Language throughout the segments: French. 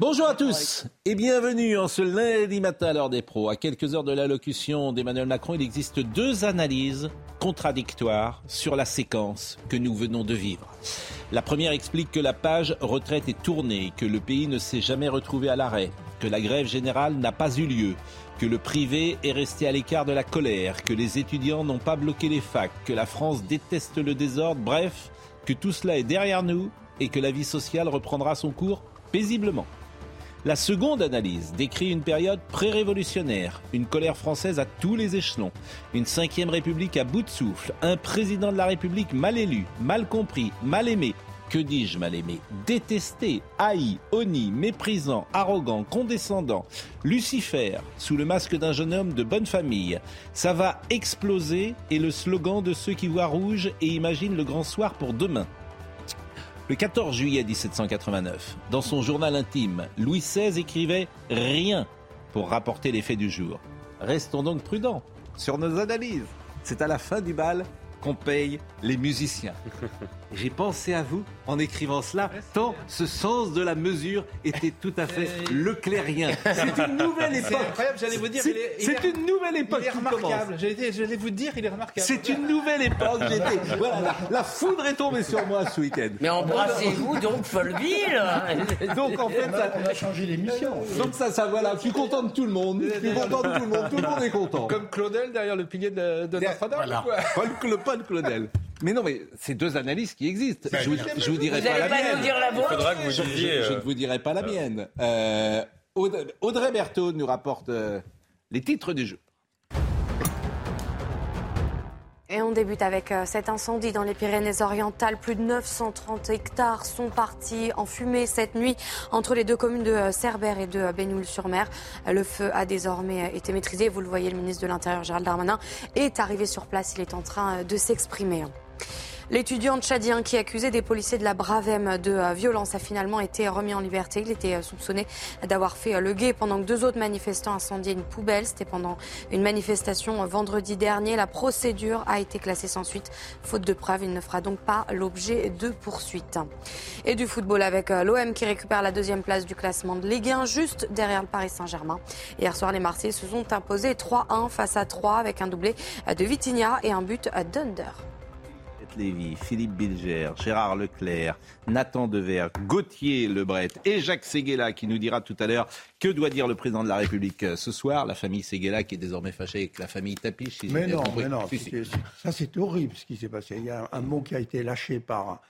Bonjour à tous et bienvenue en ce lundi matin à l'heure des pros. À quelques heures de l'allocution d'Emmanuel Macron, il existe deux analyses contradictoires sur la séquence que nous venons de vivre. La première explique que la page retraite est tournée, que le pays ne s'est jamais retrouvé à l'arrêt, que la grève générale n'a pas eu lieu, que le privé est resté à l'écart de la colère, que les étudiants n'ont pas bloqué les facs, que la France déteste le désordre, bref, que tout cela est derrière nous et que la vie sociale reprendra son cours paisiblement. La seconde analyse décrit une période pré-révolutionnaire, une colère française à tous les échelons, une cinquième république à bout de souffle, un président de la République mal élu, mal compris, mal aimé, que dis-je mal aimé, détesté, haï, honni, méprisant, arrogant, condescendant, Lucifer, sous le masque d'un jeune homme de bonne famille. Ça va exploser et le slogan de ceux qui voient rouge et imaginent le grand soir pour demain. Le 14 juillet 1789, dans son journal intime, Louis XVI écrivait Rien pour rapporter les faits du jour. Restons donc prudents sur nos analyses. C'est à la fin du bal qu'on paye les musiciens. J'ai pensé à vous en écrivant cela, tant ce sens de la mesure était tout à fait leclérien. C'est une nouvelle époque. C'est incroyable, j'allais vous dire. C'est une nouvelle époque Il est remarquable. J'allais vous dire, il est remarquable. C'est une nouvelle époque. Voilà, la, la foudre est tombée sur moi ce week-end. Mais embrassez-vous donc Folville Donc en fait, ça, On a changé l'émission. donc ça, ça, voilà, je suis content de tout le monde. Je suis content de tout le monde. Tout le monde est content. Comme Claudel derrière le pilier de, de Notre-Dame. Voilà. quoi. Paul, Paul Claudel. Mais non, mais c'est deux analyses qui existent. Je vous, je vous dirai Vous pas la pas mienne. nous dire la vôtre faudra que vous Je, disiez. je euh, ne vous dirai pas la mienne. Euh, Aud- Audrey Berthaud nous rapporte euh, les titres du jeu. Et on débute avec euh, cet incendie dans les Pyrénées-Orientales. Plus de 930 hectares sont partis en fumée cette nuit entre les deux communes de euh, Cerbère et de euh, Bénoul-sur-Mer. Euh, Le feu a désormais euh, été maîtrisé. Vous le voyez, le ministre de l'Intérieur, Gérald Darmanin, est arrivé sur place. Il est en train euh, de s'exprimer. L'étudiant tchadien qui accusait des policiers de la Bravem de euh, violence a finalement été remis en liberté. Il était euh, soupçonné d'avoir fait euh, le guet pendant que deux autres manifestants incendiaient une poubelle. C'était pendant une manifestation vendredi dernier. La procédure a été classée sans suite. Faute de preuves, il ne fera donc pas l'objet de poursuites. Et du football avec l'OM qui récupère la deuxième place du classement de Ligue 1, juste derrière le Paris Saint-Germain. Hier soir, les Marseillais se sont imposés 3-1 face à 3 avec un doublé de Vitinha et un but euh, Lévy, Philippe Bilger, Gérard Leclerc, Nathan Dever, Gauthier Lebret et Jacques Séguéla qui nous dira tout à l'heure que doit dire le président de la République euh, ce soir. La famille Séguéla qui est désormais fâchée avec la famille Tapiche. si Mais non, mais non, Si, si. c'était- ça c'est horrible ce qui s'est passé. Il y a un mot qui a été lâché par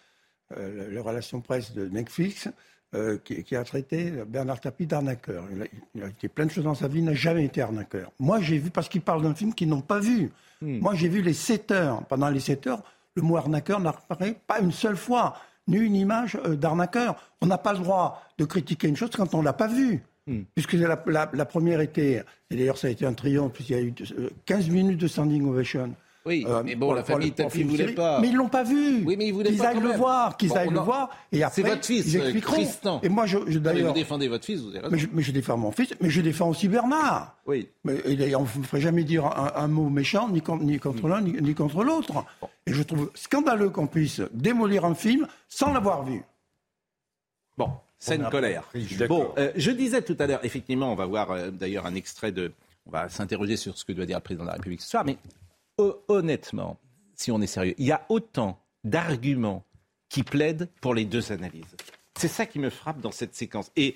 euh, le- les relations presse de Netflix euh, qui, qui a traité Bernard Tapie d'arnaqueur. Il a, il a été plein de choses dans sa vie, il n'a jamais été arnaqueur. Moi j'ai vu, parce qu'il parle d'un film qu'ils n'ont pas vu. Hmm. Moi j'ai vu les 7 heures. Pendant les 7 heures, le mot arnaqueur n'apparaît pas une seule fois, ni une image euh, d'arnaqueur. On n'a pas le droit de critiquer une chose quand on ne l'a pas vue. Hmm. Puisque la, la- la première était, et d'ailleurs ça a été un triomphe, puisqu'il y a eu euh, 15 minutes de standing ovation. Oui, Euh, mais bon, pour- la famille Tapi ne film voulait pas. Mais ils l'ont pas vu. Oui, mais ils voulaient qu'ils pas aillent quand le voir, qu'ils Bon, aillent le en- voir. Et après, C'est votre fils, ils euh, expliqueront. Tristan. Et moi, je, je- mais vous d'ailleurs, défendez votre fils, vous avez raison. mais je, mais je défends mon fils, mais je défends aussi Bernard. Oui. Mais, et d'ailleurs, on ne ferait jamais dire un, un mot méchant ni, con- ni contre l'un ni, ni contre l'autre. Et je trouve scandaleux qu'on puisse démolir un film sans l'avoir vu. Bon, scène colère. Bon, euh, je disais tout à l'heure, effectivement, on va voir euh, d'ailleurs un extrait de. On va s'interroger sur ce que doit dire le président de la République ce soir, mais honnêtement, si on est sérieux, il y a autant d'arguments qui plaident pour les deux analyses. C'est ça qui me frappe dans cette séquence. Et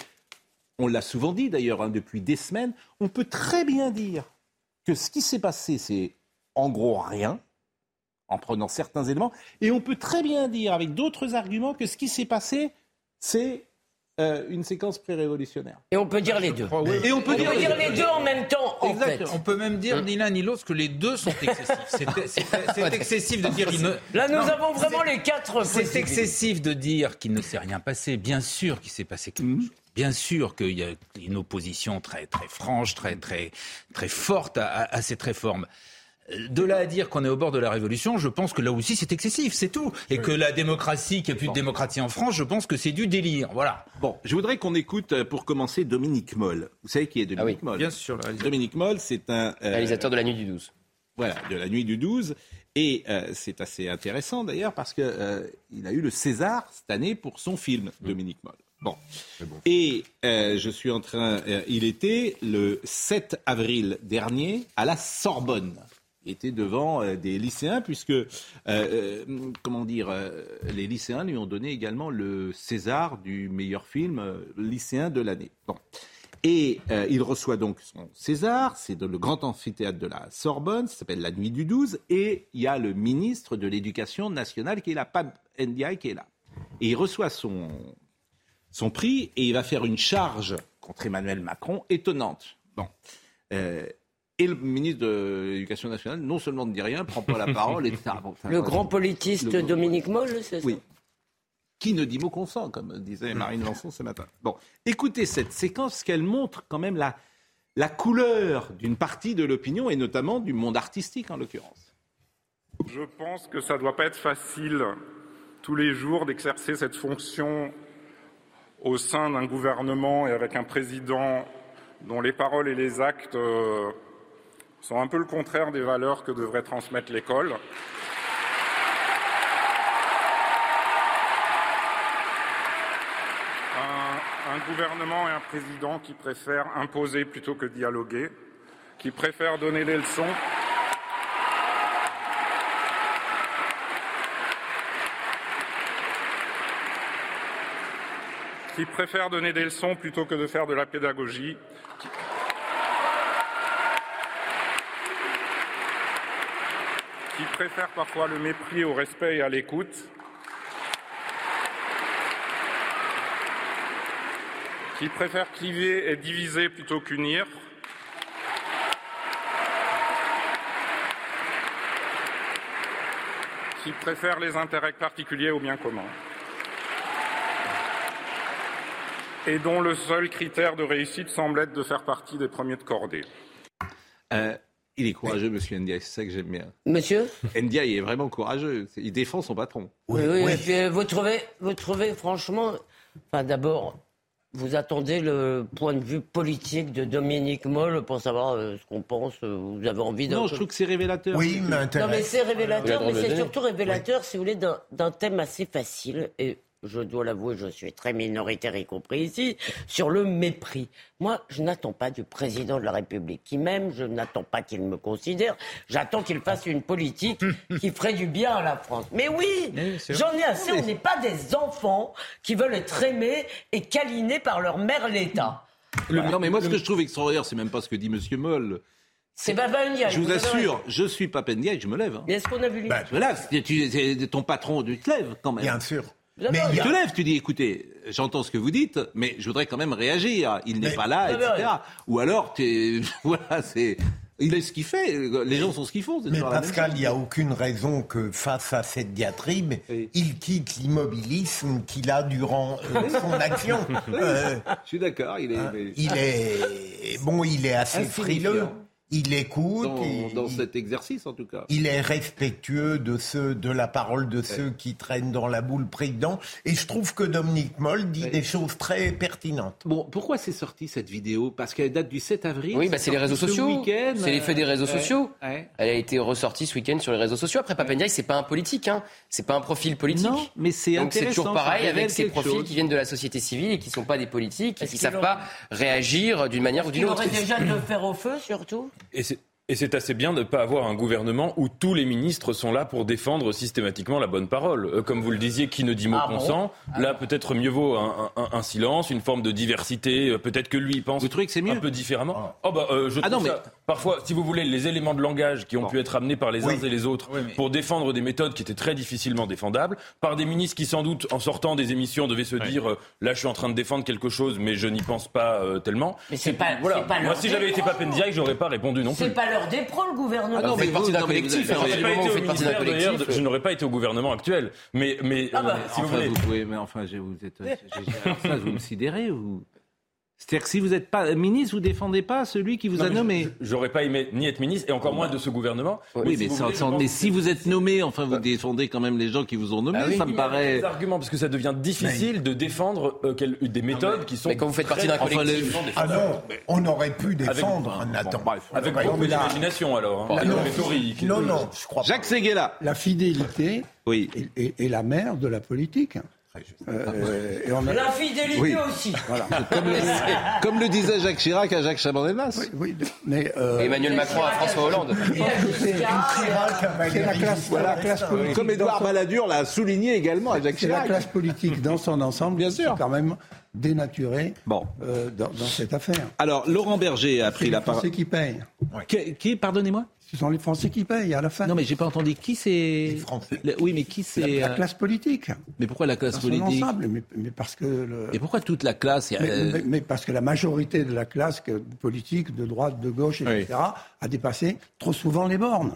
on l'a souvent dit d'ailleurs hein, depuis des semaines, on peut très bien dire que ce qui s'est passé, c'est en gros rien, en prenant certains éléments, et on peut très bien dire avec d'autres arguments que ce qui s'est passé, c'est euh, une séquence pré-révolutionnaire. Et on peut dire les deux. Et on peut On dire, peut dire les deux en même temps, en fait. On peut même dire ni l'un ni l'autre que les deux sont excessifs. C'est- excessif de dire. ne- Là, nous Non, avons vraiment les quatre C'est excessif de dire qu'il ne s'est rien passé. Bien sûr qu'il s'est passé quelque chose. Bien sûr qu'il y a une opposition très très franche, très très très forte à, à- à cette réforme. De là à dire qu'on est au bord de la révolution, je pense que là aussi c'est excessif, c'est tout. Et que la démocratie, qu'il n'y a plus de démocratie en France, je pense que c'est du délire. Voilà. Bon, je voudrais qu'on écoute euh, pour commencer Dominique Moll. Vous savez qui est Dominique Ah oui, Moll Bien sûr. Dominique Moll, c'est un euh, Réalisateur de la nuit du 12. voilà de la nuit du 12 et euh, c'est assez intéressant d'ailleurs parce que euh, il a eu le César cette année pour son film Dominique Moll. Bon. Et euh, je suis en train. euh, il était le 7 avril dernier à la Sorbonne. Était devant euh, des lycéens, puisque, euh, euh, comment dire, les lycéens lui ont donné également le César du meilleur film lycéen de l'année. Bon. Et il reçoit donc son César, c'est le grand amphithéâtre de la Sorbonne, ça s'appelle la Nuit du 12, et il y a le ministre de l'Éducation nationale qui est là, Pab Ndiaye qui est là. Et il reçoit son, son prix et il va faire une charge contre Emmanuel Macron étonnante. Bon. Et le ministre de l'Éducation nationale, non seulement ne dit rien, prend pas la parole, etc. Bon, enfin, Le grand politiste Le- Dominique Moll, c'est ça Oui. Qui ne dit mot consent, comme disait Marine Lançon ce matin. Bon, écoutez cette séquence, parce qu'elle montre quand même la, la couleur d'une partie de l'opinion, et notamment du monde artistique en l'occurrence. Je pense que ça ne doit pas être facile tous les jours d'exercer cette fonction au sein d'un gouvernement et avec un président dont les paroles et les actes euh, sont un peu le contraire des valeurs que devrait transmettre l'école. Un, gouvernement et un président qui préfèrent imposer plutôt que dialoguer, qui préfèrent donner des leçons. qui préfèrent donner des leçons plutôt que de faire de la pédagogie, qui préfèrent parfois le mépris au respect et à l'écoute, qui préfèrent cliver et diviser plutôt qu'unir, qui préfèrent les intérêts particuliers au bien commun. et dont le seul critère de réussite semble être de faire partie des premiers de cordée. Euh, il est courageux, monsieur Ndiaye, c'est ça que j'aime bien. Monsieur Ndiaye est vraiment courageux, il défend son patron. Oui, oui. et puis, euh, vous trouvez, vous trouvez franchement, enfin d'abord, vous attendez le point de vue politique de Dominique Moll pour savoir euh, ce qu'on pense. euh, Vous avez envie d'un Non, je trouve que c'est révélateur. Oui, mais Non, mais c'est révélateur, Il mais c'est surtout révélateur, si vous voulez, d'un d'un thème assez facile. Et je dois l'avouer, je suis très minoritaire, y compris ici, sur le mépris. Moi, je n'attends pas du président de la République qui m'aime, je n'attends pas qu'il me considère, j'attends qu'il fasse une politique qui ferait du bien à la France. Mais oui, j'en ai assez, on n'est pas des enfants qui veulent être aimés et câlinés par leur mère l'État. Non, mais moi, ce que je trouve extraordinaire, c'est même pas ce que dit monsieur Moll. C'est Baba Ndiaye. Je vous assure, je suis pas Ndiaye, je me lève. hein. Mais est-ce qu'on a vu les... Bah, Je me lève. C'est- tu- c'est ton patron, tu te lèves quand même. Bien sûr. Mais il a- te lèves, tu dis, écoutez, j'entends ce que vous dites, mais je voudrais quand même réagir. Il n'est Mais- pas là, etc. Ou alors, t'es- voilà, c'est, il est ce qu'il fait. Les gens sont ce qu'ils font. c'est Mais Pascal, il n'y a aucune raison que face à cette diatribe, Oui. il quitte l'immobilisme qu'il a durant euh, son action. Euh, Je suis d'accord. Il est mais il est bon, il est assez frileux. Il écoute. dans, il, dans il- cet exercice, en tout cas. il est respectueux de ceux, de la parole de ceux qui traînent dans la boule président. Et je trouve que Dominique Moll dit des choses très pertinentes. Bon, pourquoi c'est sorti cette vidéo? Parce qu'elle date du 7 avril. Oui, bah, c'est les réseaux ce sociaux. week-end. C'est l'effet des réseaux Ouais. sociaux. Ouais. Elle a été ressortie ce week-end sur les réseaux sociaux. Après, Papendiaï, c'est pas un politique, hein. C'est pas un profil politique. Non, mais c'est Donc c'est toujours pareil avec ces profils chose. qui viennent de la société civile et qui sont pas des politiques et qui qu'il savent pas réagir d'une manière ou d'une Il autre. aurait déjà de faire au feu, surtout? Et c'est- et c'est assez bien de ne pas avoir un gouvernement où tous les ministres sont là pour défendre systématiquement la bonne parole. Euh, comme vous le disiez, qui ne dit mot Ah bon consent. là, peut-être mieux vaut un, un- un silence, une forme de diversité. Euh, Peut-être que lui il pense Vous trouvez que c'est mieux un peu différemment. Oh bah, euh, je Ah trouve non, ça- Parfois, si vous voulez, les éléments de langage qui ont Bon. pu être amenés par les Oui. uns et les autres pour défendre des méthodes qui étaient très difficilement défendables, par des ministres qui, sans doute, en sortant des émissions, devaient se dire euh, là, je suis en train de défendre quelque chose, mais je n'y pense pas euh, tellement. Mais c'est pas- voilà. pas Moi, leur si j'avais été défense. Papendiaï, j'aurais pas répondu non plus. C'est pas l'heure pros, le gouvernement. Ah non, Vous faites mais partie vous- d'un collectif. vous avez- vous partie d'un collectif. je n'aurais pas été au gouvernement actuel. Mais, mais Ah bah, euh, si vous enfin, voulez. vous pouvez, mais enfin, je- vous êtes, je- je- alors ça, vous me sidérez ou C'est-à-dire que si vous n'êtes pas ministre, vous défendez pas celui qui vous Non, a nommé. J'aurais pas aimé ni être ministre et encore moins de ce gouvernement. Oui, si mais, vous sans- voulez, mais que si vous êtes nommé, enfin, vous défendez quand même les gens qui vous ont nommé. Ah oui. ça me il y a paraît. des arguments parce que ça devient difficile de défendre euh, quel- des méthodes qui sont Mais quand vous faites partie d'un collectif, difficilement Ah défendables. non, on aurait pu défendre Avec- Nathan. bon, bref. Avec beaucoup d'imagination alors. hein. Ah non, Rhétorique. non, non, je crois Jacques Seguela. La fidélité est la mère de la politique. Euh, et on a- L'infidélité Oui. aussi. voilà. Comme le, comme le disait Jacques Chirac à Jacques Chaban-Delmas. Oui, oui, mais euh, Emmanuel Macron à François Hollande. c'est c'est la classe, la classe politique. Comme Édouard Balladur l'a souligné également à Jacques C'est la Chirac. classe politique dans son ensemble Bien sûr. quand même Bon. euh, dans, dans cette affaire. Alors, Laurent Berger a C'est pris la parole. Français qui. Qui, qui- pardonnez-moi? Ce sont les Français qui payent à la fin. Non, mais j'ai pas entendu. Qui c'est Les Français. Le- Oui, mais qui la, c'est la euh, classe politique. Mais pourquoi la classe Dans son politique ensemble. Mais, mais parce que le- Et pourquoi toute la classe mais, euh, mais- mais parce que la majorité de la classe que- politique, de droite, de gauche, etc., a dépassé trop souvent les bornes.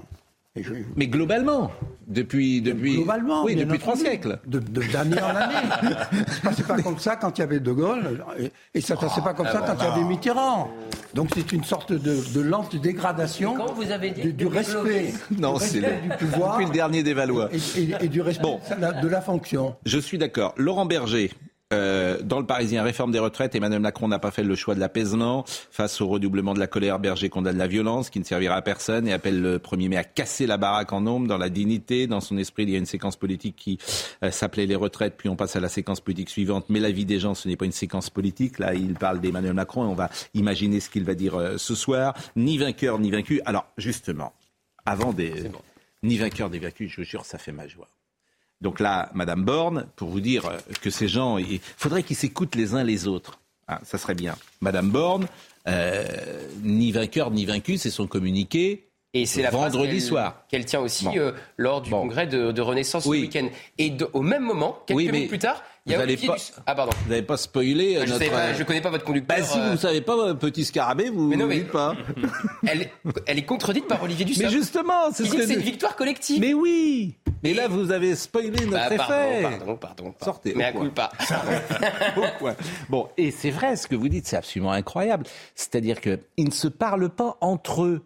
Et je- Mais globalement, depuis, depuis, Globalement, oui, depuis trois siècles. D'année en année. ça se passait pas comme ça quand il y avait De Gaulle, et, et ça ne se passait pas comme ça quand il y avait Mitterrand. Donc c'est une sorte de, de lente dégradation Quand vous avez dit du, respect, Non, du c'est pouvoir depuis le dernier des Valois. et, et- et du respect Bon. de la- de la fonction. Je suis d'accord. Laurent Berger, euh, dans le Parisien, réforme des retraites, Emmanuel Macron n'a pas fait le choix de l'apaisement. Face au redoublement de la colère, Berger condamne la violence qui ne servira à personne et appelle le 1er mai à casser la baraque en nombre dans la dignité. Dans son esprit, il y a une séquence politique qui euh, s'appelait les retraites, puis on passe à la séquence politique suivante. Mais la vie des gens, ce n'est pas une séquence politique. Là, il parle d'Emmanuel Macron et on va imaginer ce qu'il va dire euh, ce soir. Ni vainqueur, ni vaincu. Alors, justement, avant des... Ni vainqueur, ni vaincu, je vous jure, ça fait ma joie. Donc là, Madame Borne, pour vous dire euh, que ces gens, il faudrait qu'ils s'écoutent les uns les autres. Ah, ça serait bien. Madame Borne, euh, ni vainqueur ni vaincu, c'est son communiqué. Et c'est la vendredi soir. qu'elle tient aussi Bon. euh, lors du Bon. congrès de, de Renaissance Oui. ce week-end. Et de- au même moment, quelques Oui, mais minutes plus tard, vous allez Olivier pas- Dussopt. Ah pardon. Vous n'avez pas spoilé euh, Je notre. ne je connais pas votre conducteur. Bah, si vous euh, ne savez pas, euh, petit scarabée, vous ne mais- pas. elle, est- elle est contredite par Olivier Dussopt. Mais justement, c'est ce que. une victoire collective. Mais oui Mais là, vous avez spoilé notre Bah, effet. pardon, pardon, pardon, pardon. Sortez, Mais à coup pas. Bon, et c'est vrai, ce que vous dites, c'est absolument incroyable. C'est-à-dire qu'ils ne se parlent pas entre eux.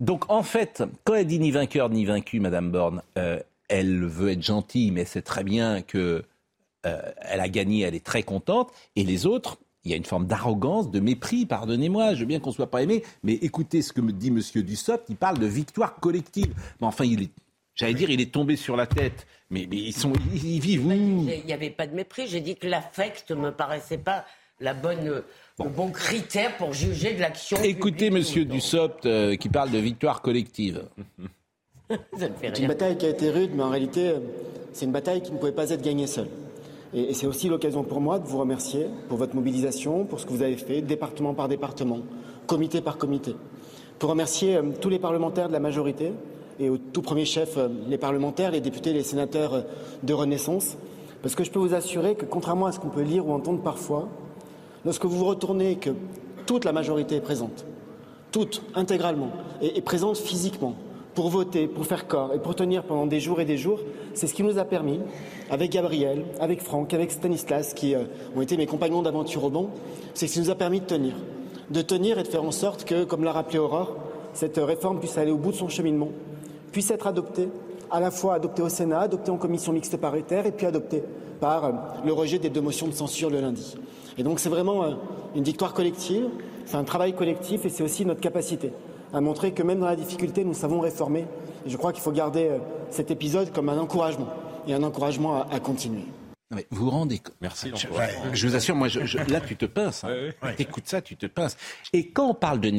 Donc, en fait, quand elle dit ni vainqueur ni vaincu, Madame Borne, euh, elle veut être gentille, mais c'est très bien que euh, elle a gagné, elle est très contente. Et les autres, il y a une forme d'arrogance, de mépris, pardonnez-moi, je veux bien qu'on ne soit pas aimé, mais écoutez ce que me dit Monsieur Dussopt, il parle de victoire collective. Mais enfin, il est, j'allais dire, il est tombé sur la tête. Mais, mais ils, sont, ils, ils vivent où? Il n'y avait pas de mépris. J'ai dit que l'affect me paraissait pas la bonne, le bon critère pour juger de l'action. Écoutez. Monsieur Dussopt euh, qui parle de victoire collective. C'est une bataille qui a été rude, mais en réalité, euh, c'est une bataille qui ne pouvait pas être gagnée seule. Et, c'est aussi l'occasion pour moi de vous remercier pour votre mobilisation, pour ce que vous avez fait, département par département, comité par comité. Pour remercier euh, tous les parlementaires de la majorité, et au tout premier chef, euh, les parlementaires, les députés, les sénateurs euh, de Renaissance, parce que je peux vous assurer que contrairement à ce qu'on peut lire ou entendre parfois, lorsque vous vous retournez et que toute la majorité est présente, toute, intégralement, et présente physiquement, pour voter, pour faire corps et pour tenir pendant des jours et des jours, c'est ce qui nous a permis, avec Gabriel, avec Franck, avec Stanislas, qui euh, ont été mes compagnons d'aventure au banc, c'est ce qui nous a permis de tenir. De tenir et de faire en sorte que, comme l'a rappelé Aurore, cette réforme puisse aller au bout de son cheminement, puisse être adoptée, à la fois adoptée au Sénat, adoptée en commission mixte paritaire et puis adoptée par euh, le rejet des deux motions de censure le lundi. Et donc c'est vraiment euh, une victoire collective, c'est un travail collectif et c'est aussi notre capacité à montrer que même dans la difficulté, nous savons réformer. Et je crois qu'il faut garder euh, cet épisode comme un encouragement et un encouragement à, à continuer. Non, mais vous vous rendez compte Merci, je, vous assure, moi, je- je- là, tu te pinces. Hein. T'écoutes ça, tu te pinces. Et quand on parle de,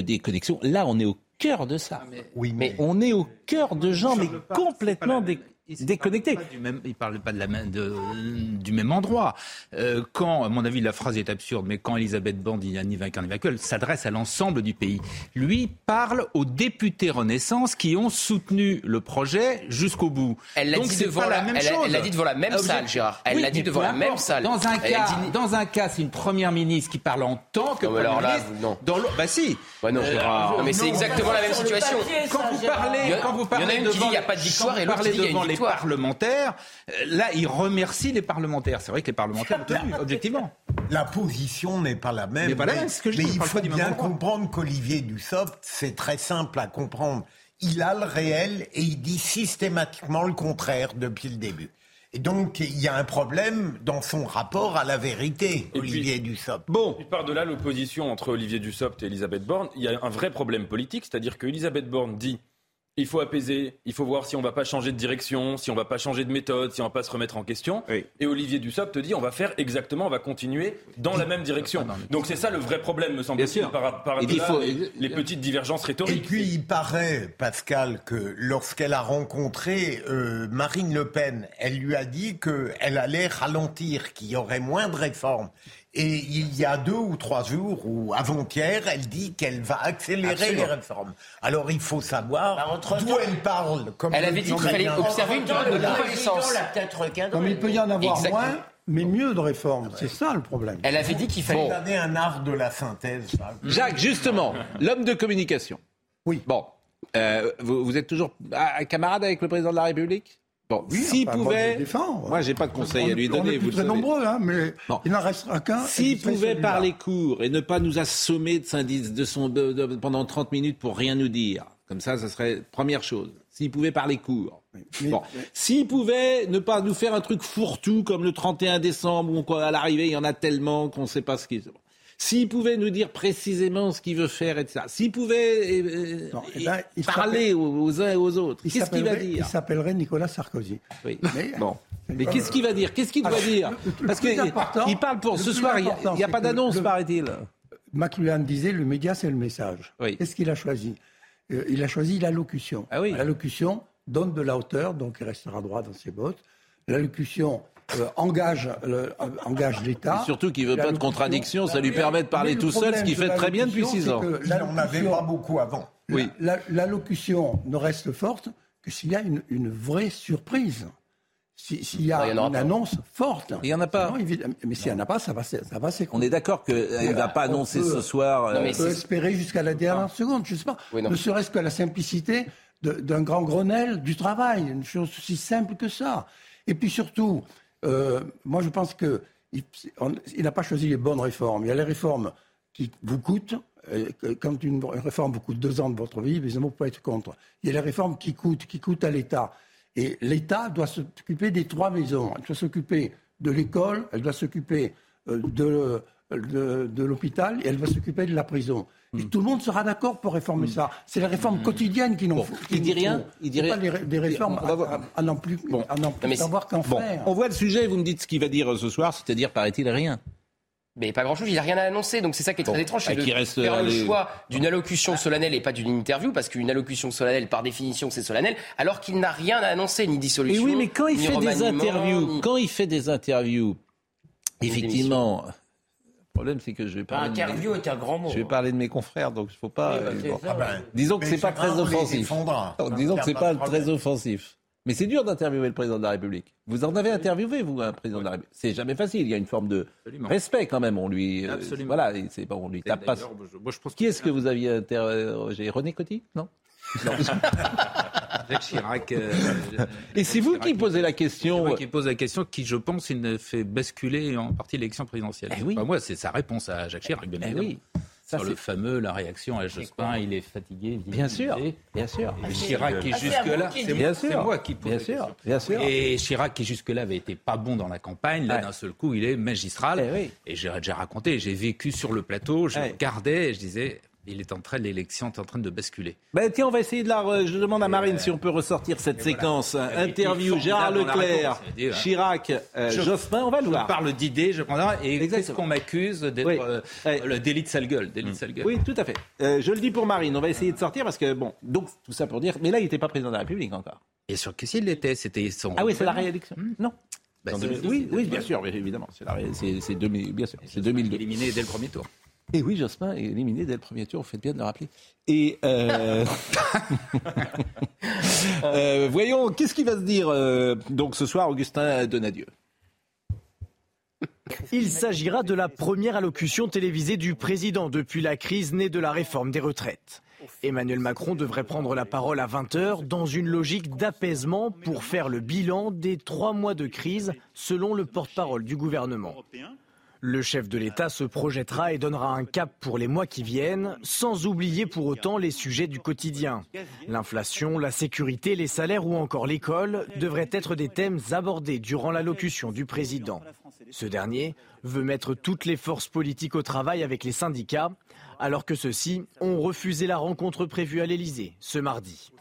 déconnexion, là, on est au cœur de ça. Oui, mais, On est au cœur de gens, mais complètement dé- Même- Ils ne parlent pas de la même, de- du même endroit. Euh, quand, à mon avis, la phrase est absurde, mais quand Elisabeth Borne dit ni vainqueur ni vainqueur, elle s'adresse à l'ensemble du pays. Lui parle aux députés Renaissance qui ont soutenu le projet jusqu'au bout. Elle l'a dit devant pas la- la même elle chose. elle l'a dit devant la même Ah, salle, Gérard. Elle Oui, l'a dit devant la même salle. Dans un cas, dit- dans un cas, c'est une première ministre qui parle en tant que Non, mais première alors là, ministre. non. Dans l'autre- bah si. Ouais, non, Euh, Gérard. Non, mais c'est exactement la même situation. papier, ça, Quand vous parlez, Il quand vous il y en a parlez une qui dit il y a pas de victoire et l'autre qui parlez dit les parlementaires, euh, là, il remercie les parlementaires. C'est vrai que les parlementaires ont tenu, objectivement. La position n'est pas la même. N'est pas la mais- même, c'est ce que je mais dis, on il faut bien comprendre qu'Olivier Dussopt, c'est très simple à comprendre. Il a le réel et il dit systématiquement le contraire depuis le début. Et donc, il y a un problème dans son rapport à la vérité, Et Olivier Dussopt. Bon. Et par-delà l'opposition entre Olivier Dussopt et Elisabeth Borne, il y a un vrai problème politique, c'est-à-dire que Elisabeth Borne dit il faut apaiser, il faut voir si on va pas changer de direction, si on va pas changer de méthode, si on va pas se remettre en question. Et Olivier Dussopt te dit on va faire exactement, on va continuer dans la même direction. Donc c'est ça le vrai problème, me semble-t-il, par, par Il faut- les, les petites divergences Et rhétoriques. puis il paraît, Pascal, que lorsqu'elle a rencontré euh, Marine Le Pen, elle lui a dit qu'elle allait ralentir, qu'il y aurait moins de réformes. Et il y a deux ou trois jours, ou avant-hier, elle dit qu'elle va accélérer Absolument. les réformes. Alors il faut savoir Bah, d'où elle parle. Comme Elle le avait dit qu'il fallait observer une période de. Comme il peut y en avoir Exactement. moins, mais mieux de réformes. C'est ça le problème. Elle avait dit qu'il fallait. avez un art de la synthèse. ça. Jacques, justement, l'homme de communication. Oui. Bon, euh, vous, vous êtes toujours ah, camarade avec le président de la République? Bon, Oui, s'il enfin, pouvait. Moi, j'ai pas de conseil On à lui donner. On est vous plus le très savez. nombreux, hein, mais Bon. il n'en restera qu'un. S'il pouvait parler court et ne pas nous assommer de, de son, de- de- pendant 30 minutes pour rien nous dire, comme ça, ça serait première chose. S'il pouvait parler court. Bon. S'il pouvait ne pas nous faire un truc fourre-tout comme le 31 décembre où à l'arrivée il y en a tellement qu'on ne sait pas ce qu'il. S'il pouvait nous dire précisément ce qu'il veut faire, etc. S'il pouvait euh, Non, eh ben, il parler aux, aux uns et aux autres, Il qu'est-ce qu'il va s'appellerait- dire Il s'appellerait Nicolas Sarkozy. Oui. Mais- Bon. Mais Euh, qu'est-ce qu'il va dire Qu'est-ce qu'il doit dire le- Parce qu'il important- il parle pour ce soir, il n'y a, pas d'annonce, paraît-il. McLuhan disait le média, c'est le message. Oui. Qu'est-ce qu'il a choisi Euh, Il a choisi l'allocution. Ah oui. L'allocution donne de la hauteur, donc il restera droit dans ses bottes. L'allocution euh, engage, le- euh, engage l'État. Et surtout qu'il veut pas de contradiction, ça lui permet de parler tout seul, ce qu'il fait très bien depuis l'allocution, six ans. c'est que Il n'en avait l'allocution- pas beaucoup avant. Oui. la- L'allocution ne reste forte que s'il y a une, une vraie surprise. Si- S'il y a une pas. annonce forte. Il y en a pas. Sinon, mais s'il n'y en a pas, ça va, ça va On est d'accord qu'elle ne va pas on annoncer peut- ce soir. Non, mais euh, On peut espérer jusqu'à la dernière seconde, je ne sais pas. Oui, ne serait-ce que la simplicité d'un grand Grenelle du travail, une chose aussi simple que ça. Et puis surtout, euh, moi je pense que il on- il n'a pas choisi les bonnes réformes. Il y a les réformes qui vous coûtent. euh, Quand une réforme vous coûte deux ans de votre vie, évidemment, vous pouvez être contre. Il y a les réformes qui coûtent, qui coûtent à l'État. Et l'État doit s'occuper des trois maisons. Elle doit s'occuper de l'école, elle doit s'occuper euh, de, de, de l'hôpital et elle va s'occuper de la prison. Et tout le monde sera d'accord pour réformer ça. C'est les réformes quotidiennes qui n'ont Bon, il dit rien Il dit pas rien des, des réformes On va voir. à, n'en plus, à n'en plus mais c'est- savoir qu'en Bon, faire. on voit le sujet et vous me dites ce qu'il va dire ce soir, c'est-à-dire, paraît-il, rien. Mais pas grand-chose, il n'a rien à annoncer, donc c'est ça qui est très Bon, étrange, c'est et de reste, faire le allez- choix d'une allocution solennelle et pas d'une interview, parce qu'une allocution solennelle, par définition, c'est solennel, alors qu'il n'a rien à annoncer, ni Et dissolution. oui, mais quand il fait des interviews, ni- quand il fait des interviews, effectivement, le problème c'est que je vais parler, de Interview est un grand mot. mes, je vais parler de mes confrères, donc il faut pas. Oui, bah, euh, ça. ben, Disons que c'est pas très offensif. Non, disons que c'est pas très offensif. Mais c'est dur d'interviewer le président de la République. Vous en avez interviewé, vous, un président de la République. C'est jamais facile. Il y a une forme de Absolument. respect quand même. On lui, euh, Absolument. voilà, c'est bon, on lui tape pas. Moi, je pense Qui est-ce que vous aviez interrogé René Coty Non? Jacques Chirac. euh, Et c'est vous qui posez la C'est question. moi qui pose la question qui, je pense, il ne fait basculer en partie l'élection présidentielle. Eh oui. Pas moi, c'est sa réponse à Jacques Chirac, bien Eh évidemment. oui. Ça, Sur le fameux, la réaction à Jospin, il est fatigué. Bien sûr, bien sûr. Et Chirac qui Ah, à vous jusque-là, qui c'est sûr. moi qui pose Bien la sûr, question. bien sûr. Et Chirac qui jusque-là avait été pas bon dans la campagne, là Ouais. d'un seul coup il est magistral. Eh oui. Et j'ai déjà raconté, j'ai vécu sur le plateau, je Ouais. regardais et je disais, il est en train, l'élection est en train de basculer. Ben, tiens, on va essayer de la. Je demande à Marine si on peut ressortir cette séquence. Interview Gérard Leclerc, réponse, hein. Chirac, euh, Je- Jospin. On va le Je voir. parle d'idées, je prends et Exactement. qu'est-ce qu'on m'accuse d'être Oui. euh, le délit de sale gueule, délit de sale gueule. Oui, tout à fait. Euh, je le dis pour Marine. On va essayer de sortir parce que bon. Donc tout ça pour dire. Mais là, il n'était pas président de la République encore. Et sûr que s'il l'était, c'était son. Ah oui, c'est la réélection. Non. Bah, En c'est- 2010, oui, oui, bien sûr, évidemment. C'est la ré- c'est c'est 2000, bien sûr. C'est 2002. Éliminé dès le premier tour. Et oui, Jospin est éliminé dès le premier tour, vous faites bien de le rappeler. Et euh, euh, voyons, qu'est-ce qui va se dire euh, donc ce soir, Augustin Donadieu? Il s'agira de la première allocution télévisée du président depuis la crise née de la réforme des retraites. Emmanuel Macron devrait prendre la parole à 20h dans une logique d'apaisement pour faire le bilan des trois mois de crise, selon le porte-parole du gouvernement. Le chef de l'État se projettera et donnera un cap pour les mois qui viennent, sans oublier pour autant les sujets du quotidien. L'inflation, la sécurité, les salaires ou encore l'école devraient être des thèmes abordés durant l'allocution du président. Ce dernier veut mettre toutes les forces politiques au travail avec les syndicats, alors que ceux-ci ont refusé la rencontre prévue à l'Élysée ce mardi.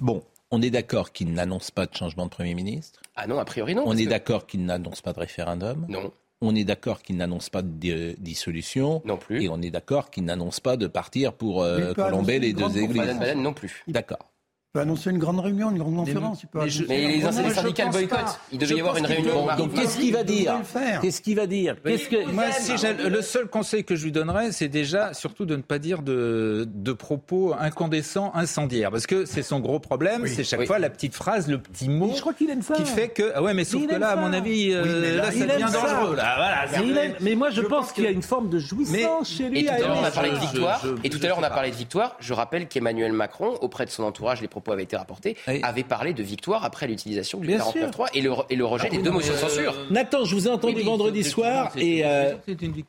Bon, on est d'accord qu'il n'annonce pas de changement de Premier ministre? Ah non, a priori non. On est d'accord qu'il n'annonce pas de référendum? Non. On est d'accord qu'il n'annonce pas de dissolution. Non plus. Et on est d'accord qu'il n'annonce pas de partir pour euh, colomber les deux églises. Non plus. D'accord peut annoncer une grande réunion, une grande conférence. Mais, mais, les, les syndicats boycottent. Il devait y avoir une réunion. Donc qu'est-ce qu'il va dire Qu'est-ce qu'il va dire Qu'est-ce que moi, si le seul conseil que je lui donnerais, c'est déjà surtout de ne pas dire de, de propos incandescents, incendiaires, parce que c'est son gros problème. C'est chaque fois la petite phrase, le petit mot. je crois qu'il aime ça. Qui fait que ah ouais, mais sauf que là, à mon avis, euh, là, ça devient dangereux. Là, voilà. Mais moi, je pense qu'il y a une forme de jouissance chez lui. Et tout à l'heure, on a parlé de victoire. Et tout à l'heure, on a parlé de victoire. Je rappelle qu'Emmanuel Macron, auprès de son entourage, les propos avaient été rapportés avait parlé de victoire après l'utilisation du 49.3 et le, et le rejet des deux motions de censure. Nathan, je vous ai entendu vendredi soir et euh,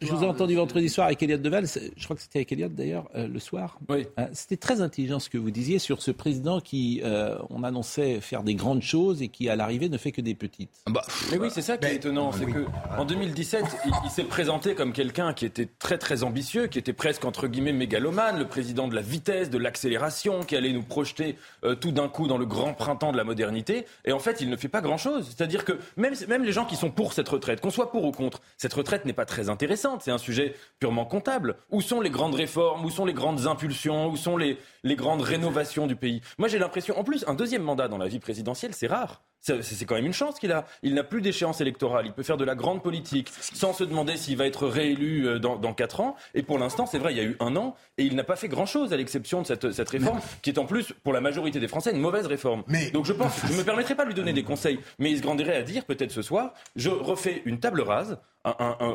je vous ai entendu vendredi soir avec Elliot Deval. Je crois que c'était avec Elliot d'ailleurs euh, le soir. Oui. Euh, c'était très intelligent ce que vous disiez sur ce président qui, on annonçait faire des grandes choses et qui à l'arrivée ne fait que des petites. Ah bah, mais oui, c'est ça qui est étonnant, c'est que en 2017, il, s'est présenté comme quelqu'un qui était très très ambitieux, qui était presque entre guillemets mégalomane, le président de la vitesse, de l'accélération, qui allait nous projeter tout d'un coup dans le grand printemps de la modernité. Et en fait, il ne fait pas grand-chose. C'est-à-dire que même, même les gens qui sont pour cette retraite, qu'on soit pour ou contre, cette retraite n'est pas très intéressante. C'est un sujet purement comptable. Où sont les grandes réformes? Où sont les grandes impulsions? Où sont les, les grandes rénovations du pays Moi, j'ai l'impression, en plus, un deuxième mandat dans la vie présidentielle, c'est rare. C'est quand même une chance qu'il a. Il n'a plus d'échéance électorale. Il peut faire de la grande politique sans se demander s'il va être réélu euh, dans, dans 4 ans. Et pour l'instant, c'est vrai, il y a eu un an et il n'a pas fait grand-chose à l'exception de cette, cette réforme qui est en plus, pour la majorité des Français, une mauvaise réforme. Donc je pense, je ne me permettrai pas de lui donner des conseils, mais il se grandirait à dire peut-être ce soir, je refais une table rase,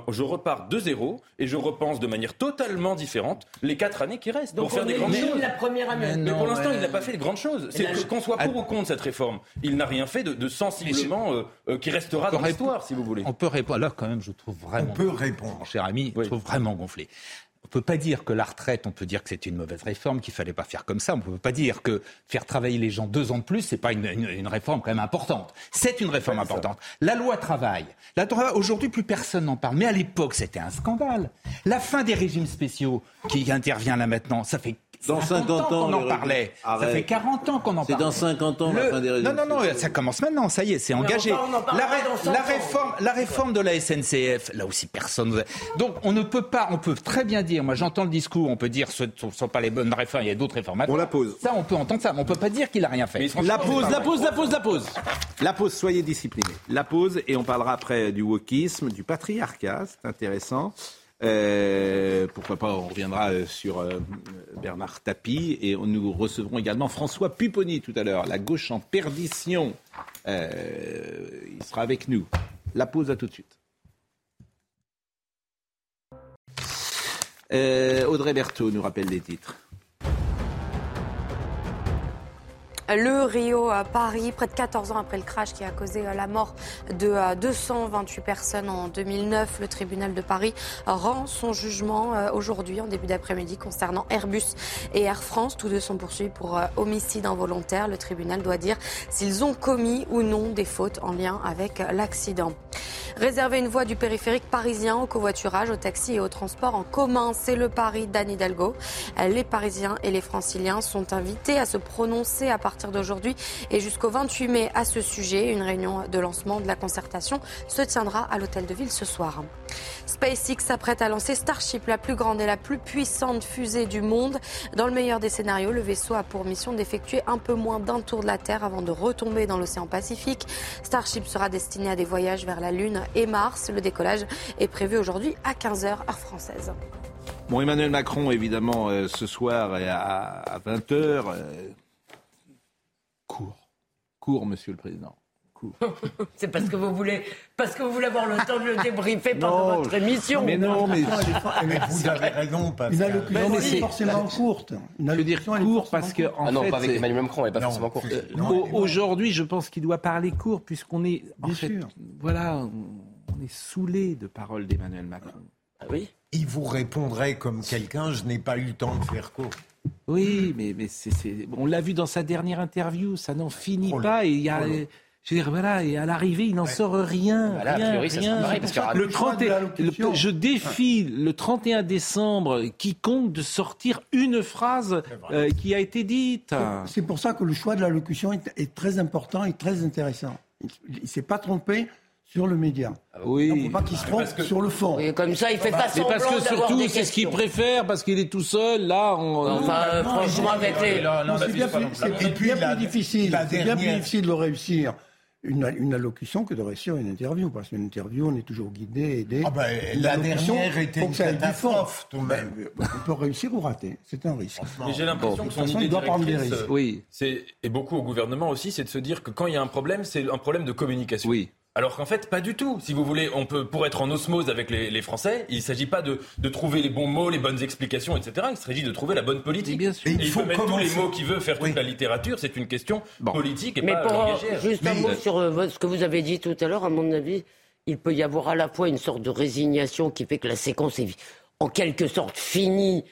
je repars de zéro et je repense de manière totalement différente les quatre années qui restent pour faire des grandes choses. La première année. Mais, pour l'instant, il n'a pas fait de grandes choses. C'est qu'on soit pour ou contre cette réforme, il n'a rien fait de, sensiblement euh, euh, qui restera dans l'histoire, si vous voulez. On peut répondre. Alors quand même, je trouve vraiment. On peut répondre, cher ami. Je trouve vraiment gonflé. On ne peut pas dire que la retraite, on peut dire que c'est une mauvaise réforme, qu'il fallait pas faire comme ça. On ne peut pas dire que faire travailler les gens deux ans de plus, c'est pas une, une, réforme quand même importante. C'est une réforme importante. La loi travail. La loi aujourd'hui, plus personne n'en parle. Mais à l'époque, c'était un scandale. La fin des régimes spéciaux qui intervient là maintenant, ça fait dans 50 ans, qu'on en parlait. Ça fait 40 ans qu'on en parle. C'est dans 50 ans la fin des régimes. Non, non, non, ça commence maintenant, ça y est, c'est engagé. la, réforme, la réforme de la SNCF, là aussi personne. Donc on ne peut pas, on peut très bien dire, moi j'entends le discours, on peut dire ce ne sont pas les bonnes réformes, il y a d'autres réformes. On la pose. Ça, on peut entendre ça, mais on peut pas dire qu'il n'a rien fait. La pause, la pause, la pause, la pause. La pause, soyez disciplinés. La pause, et on parlera après du wokisme, du patriarcat, c'est intéressant. Euh, pourquoi pas, on reviendra euh, sur euh, Bernard Tapie et nous recevrons également François Pupponi tout à l'heure, la gauche en perdition. il sera avec nous. La pause à tout de suite. Audrey Berthaud nous rappelle les titres. Le Rio Paris, près de 14 ans après le crash qui a causé euh, la mort de 228 euh, personnes en 2009, le tribunal de Paris rend son jugement euh, aujourd'hui en début d'après-midi concernant Airbus et Air France. Tous deux sont poursuivis pour homicide involontaire. Le tribunal doit dire s'ils ont commis ou non des fautes en lien avec l'accident. Réserver une voie du périphérique parisien au covoiturage, au taxi et au transport en commun, c'est le pari d'Anne Hidalgo. Les Parisiens et les Franciliens sont invités à se prononcer à partir d'aujourd'hui et jusqu'au 28 mai à ce sujet. Une réunion de lancement de la concertation se tiendra à l'hôtel de ville ce soir. SpaceX s'apprête à lancer Starship, la plus grande et la plus puissante fusée du monde. Dans le meilleur des scénarios, le vaisseau a pour mission d'effectuer un peu moins d'un tour de la Terre avant de retomber dans l'océan Pacifique. Starship sera destiné à des voyages vers la Lune et Mars. Le décollage est prévu aujourd'hui à 15h heure française. Bon, Emmanuel Macron, évidemment, euh, ce soir à, 20h. Euh, court. Court, monsieur le Président. C'est parce que vous voulez, parce que vous voulez avoir le temps de le débriefer pendant votre émission. Mais non, mais, vous avez raison. Pas une allocution mais c'est forcément courte. Une je veux dire court parce que en ah non, fait, pas avec Emmanuel Macron, elle n'est pas forcément courte. Aujourd'hui, je pense qu'il doit parler court puisqu'on est, en fait, voilà, on est saoulé de paroles d'Emmanuel Macron. Ah oui? Il vous répondrait comme quelqu'un, je n'ai pas eu le temps de faire court. Oui, mais, mais c'est, on l'a vu dans sa dernière interview, ça n'en finit pas. Et il y a, Je veux dire, voilà, et à l'arrivée, il n'en sort rien. Voilà, rien, priori, rien. pareil, parce le, le 30 le- je défie le 31 décembre quiconque de sortir une phrase euh, qui a été dite. C'est pour ça que le choix de l'allocution est, est très important et très intéressant. Il ne s'est pas trompé sur le média. Oui. Il ne faut pas qu'il se trompe sur le fond. Et comme ça, il fait pas Mais semblant parce que surtout, c'est ce qu'il préfère, parce qu'il est tout seul, là. On... Enfin, euh, franchement, avec les... Non, c'est bien, plus, bien la- difficile. C'est bien plus dernière- difficile de réussir une, une allocution que de réussir une interview. Parce qu'une interview, on est toujours guidé, aidé. Ah ben, la dernière était une catastrophe, tout de même. Ben, On peut réussir ou rater. C'est un risque. Mais j'ai l'impression de que son façon, idée doit prendre des risques. euh, Oui. et beaucoup au gouvernement aussi, c'est de se dire que quand il y a un problème, c'est un problème de communication. Oui. Alors qu'en fait, pas du tout. Si vous voulez, on peut, pour être en osmose avec les, les Français, il ne s'agit pas de, de trouver les bons mots, les bonnes explications, etc. Il s'agit de trouver la bonne politique. bien sûr. Et il, peut faut mettre tous les mots qu'il veut, faire toute Oui. la littérature. C'est une question Bon. politique et Mais pas pour langagière. juste un Mais- mot sur euh, ce que vous avez dit tout à l'heure, à mon avis, il peut y avoir à la fois une sorte de résignation qui fait que la séquence est en quelque sorte finie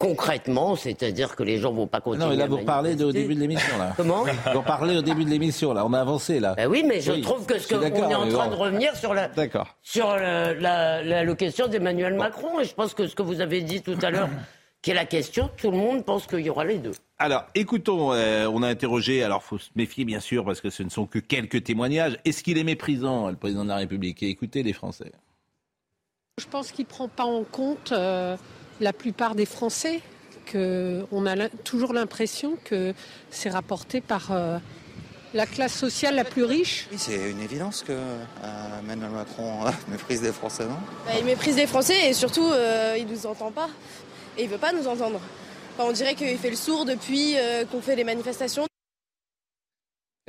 concrètement, c'est-à-dire que les gens vont pas continuer. Non, mais là, à vous parlez de- au début de l'émission, là. Comment Vous parlez au début de l'émission, là. On a avancé, là. Ben oui, mais je Oui, trouve que ce suis que d'accord, on est en train bon. de revenir sur la D'accord. sur le- la, la location d'Emmanuel Macron et je pense que ce que vous avez dit tout à l'heure, qui est la question, tout le monde pense qu'il y aura les deux. Alors, écoutons, euh, on a interrogé, alors faut se méfier bien sûr, parce que ce ne sont que quelques témoignages. Est-ce qu'il est méprisant, le président de la République? Et Écoutez les Français. Je pense qu'il ne prend pas en compte euh, la plupart des Français, qu'on a toujours l'impression que c'est rapporté par euh, la classe sociale la plus riche. Oui, c'est une évidence que euh, Emmanuel Macron euh, méprise des Français, non? Bah, il méprise les Français et surtout, euh, il nous entend pas. Et il veut pas nous entendre. Enfin, on dirait qu'il fait le sourd depuis euh, qu'on fait les manifestations.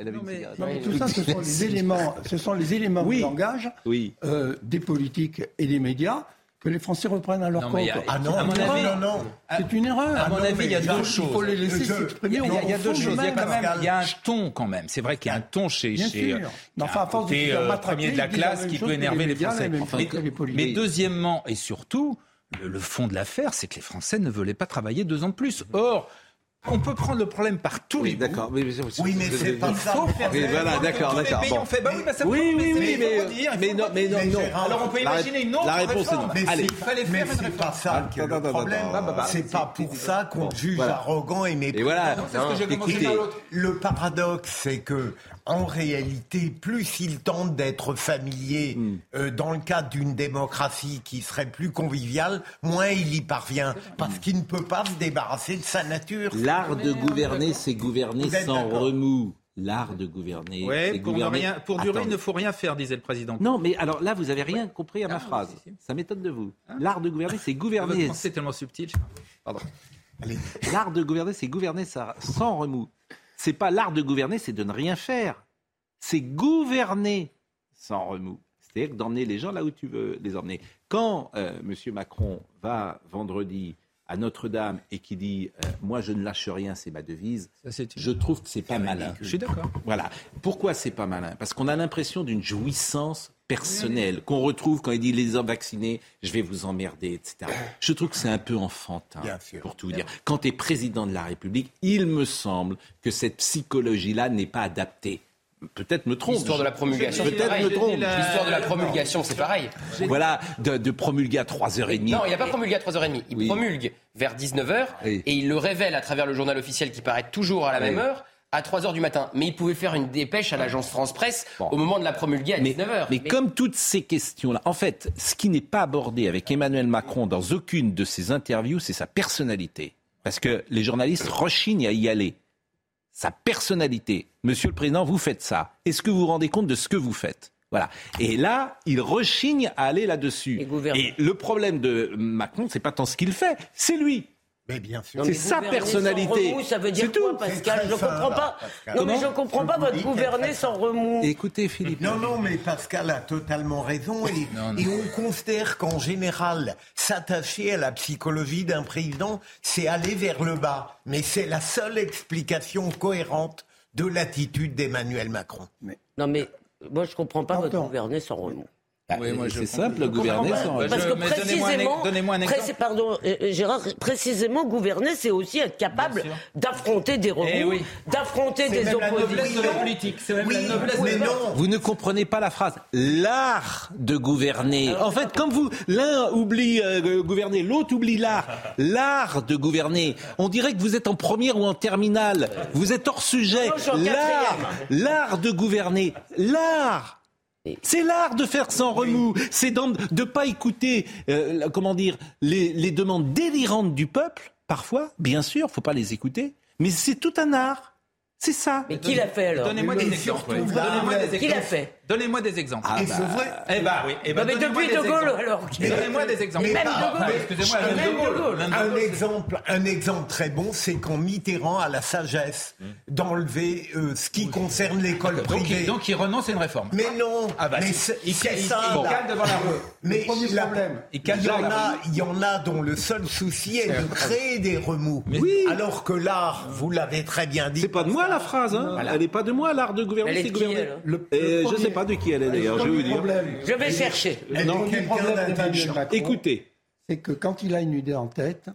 Non, mais tout ça, ce sont les éléments, ce sont les éléments Oui. de langage Oui. euh, des politiques et des médias que les Français reprennent à leur Non, compte. a- Ah non, À mon non, avis- non, non. C'est une erreur. À mon non, avis, il y a deux choses. Il faut les laisser s'exprimer. Il y a, il y a au deux choses. Il y a d'eux-mêmes. quand même, Pascal. il y a un ton quand même. C'est vrai qu'il y a un ton chez, Bien chez enfin, à force de côté, euh, premier de la classe qui peut énerver les Français. Mais, les deuxièmement et surtout, le, le fond de l'affaire, c'est que les Français ne voulaient pas travailler deux ans de plus. Or, on peut prendre le problème par tous les bouts. D'accord. Oui, mais, Oui, mais c'est pas Il ça. faut le faire Oui, voilà, d'accord, les d'accord. Bon. fait. Bah oui, bah ça Oui, oui, mais oui, il mais, dire, il mais non, mais non, Mais non. Alors on peut imaginer une autre la réponse est non. Mais Allez. c'est- fallait mais faire une c'est réforme. pas ça qui est Attends, le problème. C'est pas pour ça qu'on juge arrogant et méprisant. Et voilà. Écoutez. Le paradoxe, c'est que, en réalité, plus il tente d'être familier Hmm. euh, dans le cadre d'une démocratie qui serait plus conviviale, moins il y parvient, parce qu'il ne peut pas se débarrasser de sa nature. l'art de gouverner, c'est gouverner sans remous. L'art de gouverner, Ouais, c'est pour, ne gouverner. rien, pour durer, Attends. il ne faut rien faire, disait le président. Non, mais alors là, vous avez rien compris à ma Ah, phrase. si, si. Ça m'étonne de vous. Hein L'art de gouverner, c'est gouverner. pensée est tellement subtil. Pardon. L'art de gouverner, c'est gouverner ça, sans remous. C'est pas l'art de gouverner, c'est de ne rien faire. C'est gouverner sans remous. C'est-à-dire d'emmener les gens là où tu veux les emmener. Quand euh, M. Macron va vendredi à Notre-Dame et qui dit euh, Moi, je ne lâche rien, c'est ma devise, Ça, je trouve que c'est pas malin. Je suis d'accord. Voilà. Pourquoi c'est pas malin? Parce qu'on a l'impression d'une jouissance personnelle qu'on retrouve quand il dit les hommes vaccinés, je vais vous emmerder, etc. Je trouve que c'est un peu enfantin, sûr. pour tout vous dire. Quand tu es président de la République, il me semble que cette psychologie-là n'est pas adaptée. Peut-être me trompe. L'histoire de la promulgation, Peut-être c'est pareil. me trompe. L'histoire de la promulgation, c'est pareil. Voilà, de, de promulguer à 3h30. Non, il n'y a pas promulgué à 3h30. Il Oui. promulgue vers 19h Oui. et il le révèle à travers le journal officiel qui paraît toujours à la Oui. même heure. À 3h du matin. Mais il pouvait faire une dépêche à l'agence France Presse Bon. au moment de la promulguer à Mais, 19h. mais comme toutes ces questions-là, en fait, ce qui n'est pas abordé avec Emmanuel Macron dans aucune de ses interviews, c'est sa personnalité. Parce que les journalistes rechignent à y aller. Sa personnalité. Monsieur le Président, vous faites ça. Est-ce que vous vous rendez compte de ce que vous faites? Voilà. Et là, il rechigne à aller là-dessus. Et le problème de Macron, c'est pas tant ce qu'il fait, c'est lui. Mais bien sûr. Non, C'est sa personnalité. Sans remous, ça veut dire C'est quoi, tout. Pascal? Je très comprends pas. Pascal. Non, mais je comprends pas votre gouverner sans remous. Écoutez, Philippe. Non, non, mais Pascal a totalement raison. Et, Non, non. et on considère qu'en général, s'attacher à la psychologie d'un président, c'est aller vers le bas. Mais c'est la seule explication cohérente de l'attitude d'Emmanuel Macron. Non, mais moi, je comprends pas votre gouverner sans remous. Ah, c'est simple, gouverner sans. Parce que précisément, donnez-moi un, exemple. pardon, euh, euh, Gérard, précisément, gouverner, c'est aussi être capable d'affronter des remous, eh d'affronter des oppositions. politique. C'est même la noblesse mais non. Vous ne comprenez pas la phrase. L'art de gouverner. en fait, comme vous, l'un oublie euh, gouverner, l'autre oublie l'art. L'art de gouverner. On dirait que vous êtes en première ou en terminale. Vous êtes hors sujet. L'art, l'art de gouverner. L'art c'est l'art de faire sans remous. C'est de ne pas écouter, euh, comment dire, les, demandes délirantes du peuple, parfois, bien sûr, faut pas les écouter, mais c'est tout un art. C'est ça. Mais qui l'a fait alors Donnez-moi des exemples. Donnez-moi des exemples. Qui l'a fait? Donnez-moi des exemples. Ah, bah, vrai Eh bah oui. Eh bah, mais depuis De Gaulle alors. Donnez-moi des exemples. même De Gaulle. Excusez-moi, même De Gaulle. Un exemple, un exemple très bon, c'est quand Mitterrand a la sagesse d'enlever euh, ce qui concerne l'école privée. Donc il renonce à une réforme. Mais non. Ah bah mais c'est il, ça. Il calme devant la rue. Mais il, problème. Il, y en a, il y en a dont le seul souci est de créer des remous. Oui. Alors que l'art, vous l'avez très bien dit. C'est pas de moi la phrase. Hein. Elle n'est pas de moi l'art de gouverner. C'est gouverner. Je sais pas de qui elle est d'ailleurs. Je vais chercher. Le problème Écoutez. C'est que quand il a une idée en tête,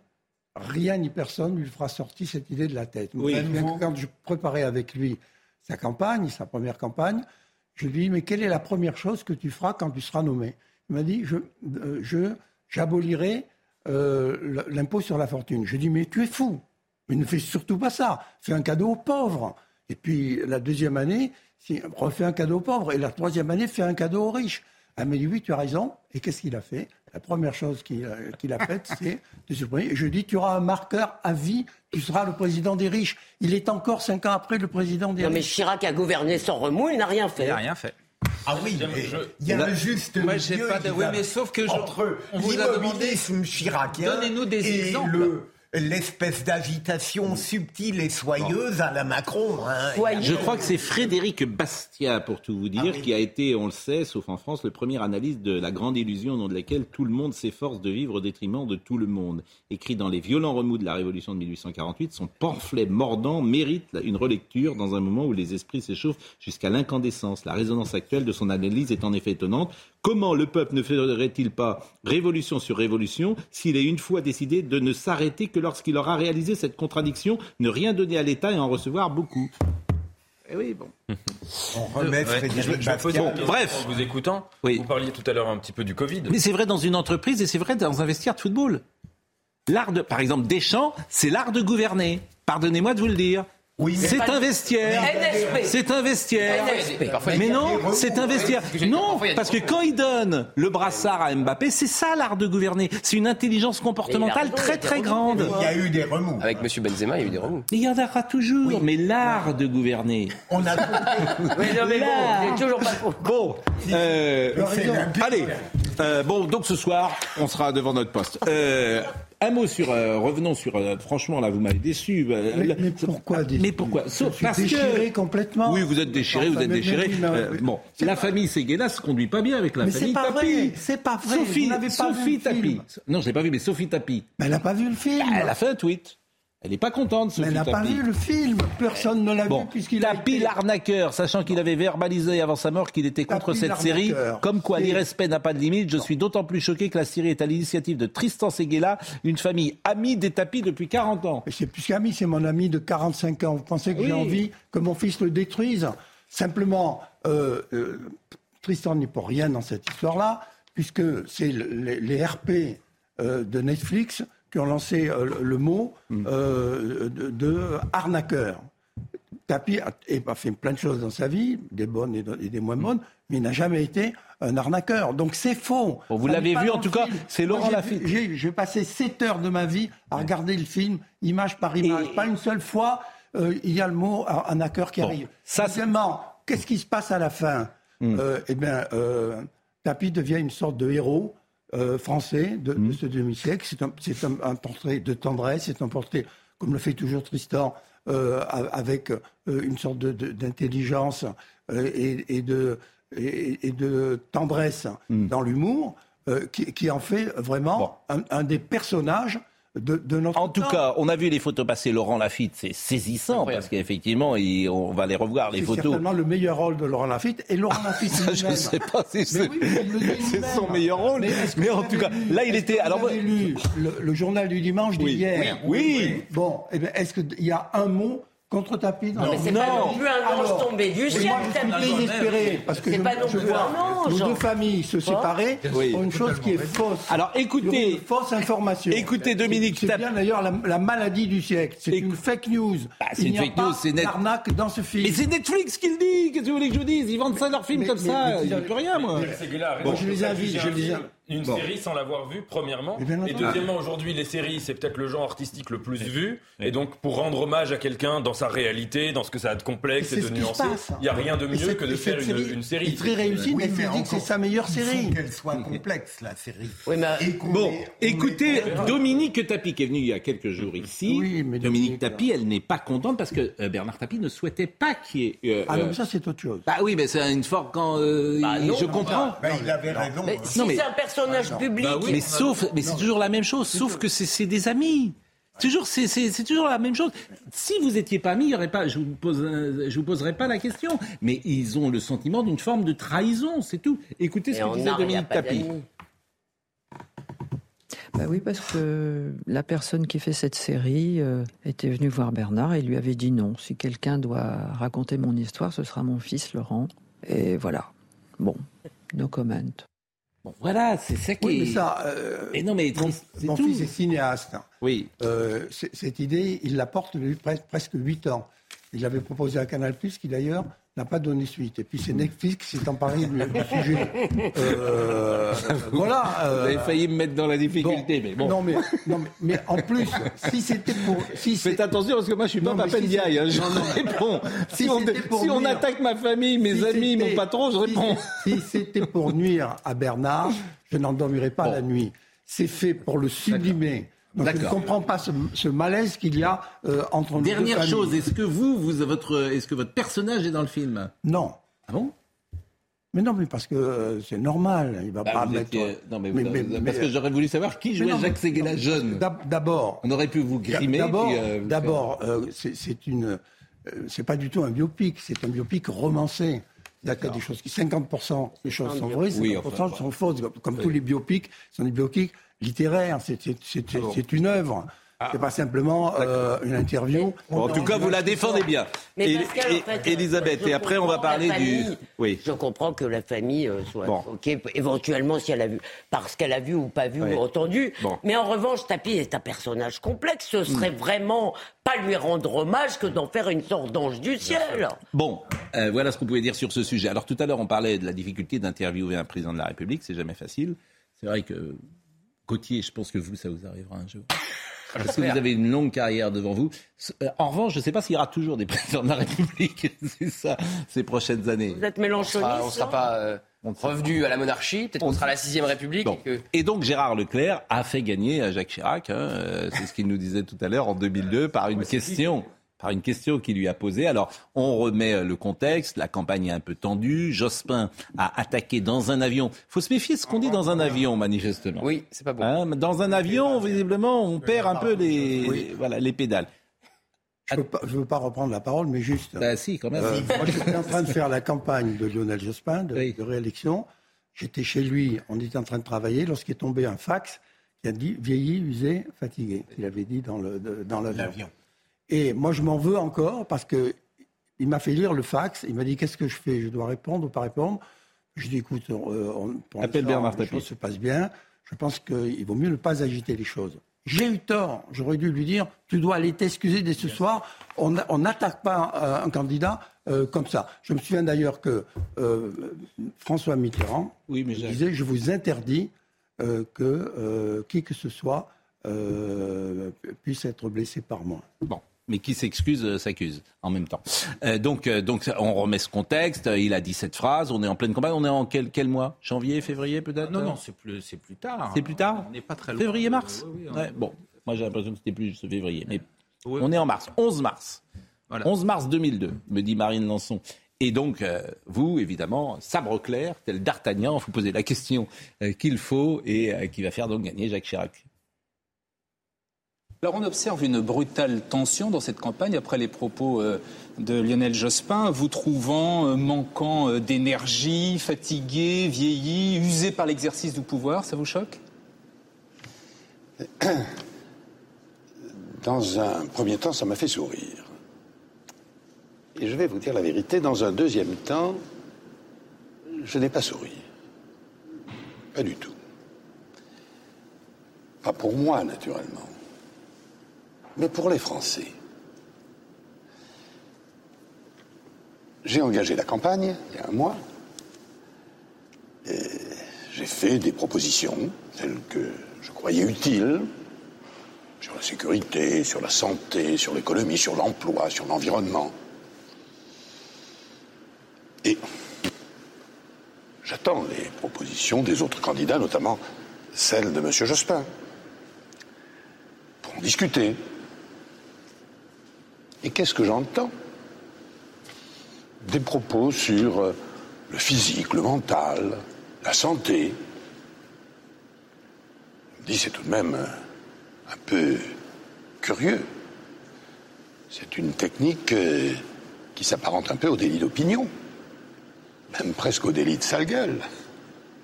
rien ni personne ne lui fera sortir cette idée de la tête. quand je préparais avec lui sa campagne, sa première campagne, je lui ai dit, mais quelle est la première chose que tu feras quand tu seras nommé? Il m'a dit, je, euh, j'abolirai euh, l'impôt sur la fortune. Je lui ai dit, mais tu es fou. Mais ne fais surtout pas ça. Fais un cadeau aux pauvres. Et puis la deuxième année, si, refait un cadeau aux pauvres. Et la troisième année, fait un cadeau aux riches. Elle m'a dit, oui, tu as raison. Et qu'est-ce qu'il a fait? La première chose qu'il a, faite, c'est de se. Je dis, tu auras un marqueur à vie, tu seras le président des riches. Il est encore cinq ans après le président des riches. Non, mais Chirac a gouverné sans remous, il n'a rien fait. Il n'a rien fait. Ah oui, il y a un juste Moi, j'ai pas de... Oui, mais sauf que je... entre chiracien Donnez-nous des exemples. Le l'espèce d'agitation subtile et soyeuse à la Macron. Hein. Je crois que c'est Frédéric Bastiat, pour tout vous dire, ah qui a été, on le sait, sauf en France, le premier analyste de la grande illusion au nom de laquelle tout le monde s'efforce de vivre au détriment de tout le monde. Écrit dans Les violents remous de la Révolution de 1848, son pamphlet mordant mérite une relecture dans un moment où les esprits s'échauffent jusqu'à l'incandescence. La résonance actuelle de son analyse est en effet étonnante. Comment le peuple ne ferait-il pas révolution sur révolution s'il est une fois décidé de ne s'arrêter que lorsqu'il aura réalisé cette contradiction, ne rien donner à l'État et en recevoir beaucoup eh oui, bon. On remet Frédéric Bref. En vous écoutant, vous parliez tout à l'heure un petit peu du Covid. Mais c'est vrai dans une entreprise et c'est vrai dans un vestiaire de football. L'art de, par exemple, Deschamps, c'est l'art de gouverner. Pardonnez-moi de vous le dire. Oui, c'est un vestiaire. C'est un vestiaire. Mais non, c'est un vestiaire. Non, parce que quand il donne le brassard à Mbappé, c'est ça l'art de gouverner. C'est une intelligence comportementale très très grande. Il y a eu des remous. Avec M. Benzema, il y a eu des remous. Il y en aura toujours. Mais l'art de gouverner. On a. oui, non, mais bon, toujours pas. Bon, euh, allez. Euh, bon, donc ce soir, on sera devant notre poste. Euh, un mot sur, euh, revenons sur, euh, franchement là vous m'avez déçu. Euh, mais, pourquoi Mais pourquoi? Parce déchiré complètement. Oui, vous êtes déchiré, vous êtes déchiré. bon, la famille Seguela se conduit pas bien avec la famille Tapi. C'est pas vrai. Sophie, Sophie Tapi. Non, je l'ai pas vu, mais Sophie Tapi. Mais elle n'a pas vu le film. Elle a fait un tweet. Elle n'est pas contente, Sophie Mais elle n'a pas vu le film. Personne ne l'a vu puisqu'il a été... l'arnaqueur, sachant qu'il avait verbalisé avant sa mort qu'il était contre cette série. Comme quoi l'irrespect n'a pas de limite. Je suis d'autant plus choqué que la série est à l'initiative de Tristan Seguela, une famille amie des tapis depuis 40 ans. C'est plus qu'ami, c'est mon ami de 45 ans. Vous pensez que j'ai envie que mon fils le détruise? Simplement, euh, euh, Tristan n'est pour rien dans cette histoire-là, puisque c'est les, RP euh, de Netflix qui ont lancé euh, le mot mm. euh, de, arnaqueur. Tapi a, fait plein de choses dans sa vie, des bonnes et, des moins bonnes, mais il n'a jamais été un arnaqueur. Donc c'est faux. vous l'avez vu en tout cas, c'est Laurent Lafitte. J'ai passé 7 heures de ma vie à regarder le film, image par image. Pas une seule fois, euh, il y a le mot arnaqueur qui arrive. Ça, qu'est-ce qui se passe à la fin? Mm. Eh bien, Tapi devient une sorte de héros euh, français de, mmh. ce demi-siècle. C'est un, portrait de tendresse, c'est un portrait, comme le fait toujours Tristan, euh, avec euh, une sorte d'intelligence et, de, et, de tendresse mmh. dans l'humour, qui, en fait vraiment un, des personnages en tout cas, on a vu les photos passer. Laurent Lafitte, c'est saisissant parce qu'effectivement, on va les revoir les photos. C'est certainement le meilleur rôle de Laurent Lafitte. Et Laurent Lafitte, ça, je ne sais pas si c'est son meilleur rôle. Mais, en tout cas, là, il était. Alors, vous avez lu le, journal du dimanche d'hier. Oui. Bon, eh est-ce qu'il y a un mot contre tapis Non, mais c'est pas non plus un ange tombé du ciel, Je suis désespéré parce que je, pas non je vois nos deux familles se séparer pour une chose qui est fausse. Alors écoutez, une fausse information. Écoutez Dominique, c'est bien d'ailleurs la, maladie du siècle. C'est une fake news. Bah, c'est une fake news, c'est net. dans ce film. Mais c'est Netflix qui le dit. Qu'est-ce que vous voulez que je vous dise Ils vendent ça leur film comme ça. Il n'y a plus rien, moi. Bon, je les invite. Je les invite une série sans l'avoir vue, premièrement. Et deuxièmement, aujourd'hui, les séries, c'est peut-être le genre artistique le plus vu. Et donc, pour rendre hommage à quelqu'un dans sa réalité, dans ce que ça a de complexe et, de nuancé, il n'y a rien de mieux que de faire une, une, série. très réussie, mais c'est dit que c'est sa meilleure série. qu'elle soit complexe, la série. Oui, mais... Bon, écoutez, Dominique Tapi, qui est venue il y a quelques jours ici. Oui, mais Dominique Tapi, elle n'est pas contente parce que euh, Bernard Tapi ne souhaitait pas qu'il y ait. Euh, ah non, euh, ça, c'est autre chose. Bah oui, mais c'est une forme quand. Bah je comprends. Bah, il avait raison. Mais si c'est un personnage public. Bah mais sauf, mais c'est toujours la même chose, sauf que c'est des amis. Toujours, c'est toujours la même chose. Si vous étiez pas amis, il y aurait pas, je vous pose, je vous poserai pas la question. Mais ils ont le sentiment d'une forme de trahison, c'est tout. Écoutez ce que disait Dominique Tapi. Bah oui, parce que la personne qui fait cette série euh, était venue voir Bernard et lui avait dit non. Si quelqu'un doit raconter mon histoire, ce sera mon fils Laurent. Et voilà. Bon, no comment voilà, c'est ça qui oui, mais ça, euh, non, mais mon, fils est cinéaste. Oui. Euh, cette idée, il la porte depuis presque 8 ans. Il l'avait proposé à Canal+, qui d'ailleurs n'a pas donné suite. Et puis c'est Netflix qui s'est emparé du, sujet. Euh, voilà. Euh, Vous avez failli me mettre dans la difficulté, mais bon. Non mais, non, mais, en plus, si c'était pour... Si Faites attention, parce que moi je suis pas ma si hein, je réponds. Si, on, si on, attaque ma famille, mes amis, mon patron, je réponds. Si, c'était pour nuire à Bernard, je n'endormirais pas la nuit. C'est fait pour le sublimer donc je ne comprends pas ce, malaise qu'il y a euh, entre nous. Dernière chose, est-ce que vous, vous votre, est-ce que votre personnage est dans le film? Non. Ah bon? Mais non, mais parce que euh, c'est normal, il va bah, pas mettre. Non, mais, parce que j'aurais voulu savoir qui jouait Jacques Séguéla jeune. D'abord, on aurait pu vous grimer. D'abord, euh, d'abord, c'est une, c'est pas du tout un biopic, c'est un biopic romancé. Il y a des choses qui, 50% des choses sont vraies, 50% sont fausses. Comme tous les biopics, sont des biopics littéraire, c'est une œuvre. Ah. C'est pas simplement euh, une interview. en tout cas, vous la défendez bien. Mais et, Elisabeth, et après, on va parler du. Oui. Je comprends que la famille euh, soit choquée, éventuellement, si elle a vu, parce qu'elle a vu ou pas vu ou entendu. Mais en revanche, Tapi est un personnage complexe. Ce serait hmm. vraiment pas lui rendre hommage que d'en faire une sorte d'ange du ciel. Bon, euh, voilà ce qu'on pouvait dire sur ce sujet. Alors, tout à l'heure, on parlait de la difficulté d'interviewer un président de la République. C'est jamais facile. C'est vrai que Gauthier, je pense que vous, ça vous arrivera un jour. Parce que vous avez une longue carrière devant vous. Euh, en revanche, je ne sais pas s'il y aura toujours des présidents de la République, c'est ça, ces prochaines années. Vous êtes mélanchoniste On ne sera pas euh, revenu à la monarchie, peut-être qu'on sera à la sixième République. Et, donc Gérard Leclerc a fait gagner Jacques Chirac, hein, euh, c'est ce qu'il nous disait tout à l'heure, en 2002, par une question par une question qu'il lui a posée. Alors, on remet euh, le contexte. La campagne est un peu tendue. Jospin a attaqué dans un avion. Il faut se méfier de ce qu'on dit dans un avion, manifestement. Oui, c'est pas bon. Hein, dans un avion, visiblement, on perd un peu les, voilà, les pédales. Je ne veux, pas reprendre la parole, mais juste. Bah, si, quand même. Euh, moi, j'étais en train de faire la campagne de Lionel Jospin, de, réélection. J'étais chez lui, on était en train de travailler, lorsqu'il est tombé un fax qui a dit vieilli, usé, fatigué. Il avait dit dans l'avion. Le, dans l'avion. Et moi, je m'en veux encore parce que il m'a fait lire le fax. Il m'a dit qu'est-ce que je fais? Je dois répondre ou pas répondre? Je dis écoute, euh, on, pour Appelle Bernard les choses se passent bien. Je pense qu'il vaut mieux ne pas agiter les choses. J'ai eu tort. J'aurais dû lui dire tu dois aller t'excuser dès ce soir. On n'attaque pas euh, un candidat euh, comme ça. Je me souviens d'ailleurs que François Mitterrand disait je vous interdis que qui que ce soit puisse être blessé par moi. Bon mais qui s'excuse euh, s'accuse en même temps. Euh, donc, euh, donc on remet ce contexte. Il a dit cette phrase. On est en pleine campagne. On est en quel, quel mois? Janvier, février peut-être? Non, non, c'est plus, c'est plus tard. C'est plus tard? On n'est pas très loin. Février, mars? Bon, moi j'ai l'impression que c'était plus ce février, mais on est en mars, 11 mars. 11 mars 2002, me dit Marine Lançon. Et donc, vous, évidemment, sabre clair, tel D'Artagnan, vous posez la question qu'il faut et qui va faire donc gagner Jacques Chirac. Alors on observe une brutale tension dans cette campagne après les propos euh, de Lionel Jospin, vous trouvant euh, manquant euh, d'énergie, fatigué, vieilli, usé par l'exercice du pouvoir, ça vous choque? Dans un premier temps, ça m'a fait sourire. Et je vais vous dire la vérité, dans un deuxième temps, je n'ai pas souri. Pas du tout. Pas pour moi, naturellement mais pour les Français. J'ai engagé la campagne il y a un mois. J'ai fait des propositions, celles que je croyais utiles, sur la sécurité, sur la santé, sur l'économie, sur l'emploi, sur l'environnement. Et j'attends les propositions des autres candidats, notamment celle de M. Jospin, pour en discuter. Et qu'est-ce que j'entends? Des propos sur euh, le physique, le mental, la santé. Je me dis, c'est tout de même euh, un peu curieux. C'est une technique euh, qui s'apparente un peu au délit d'opinion, même presque au délit de sale gueule,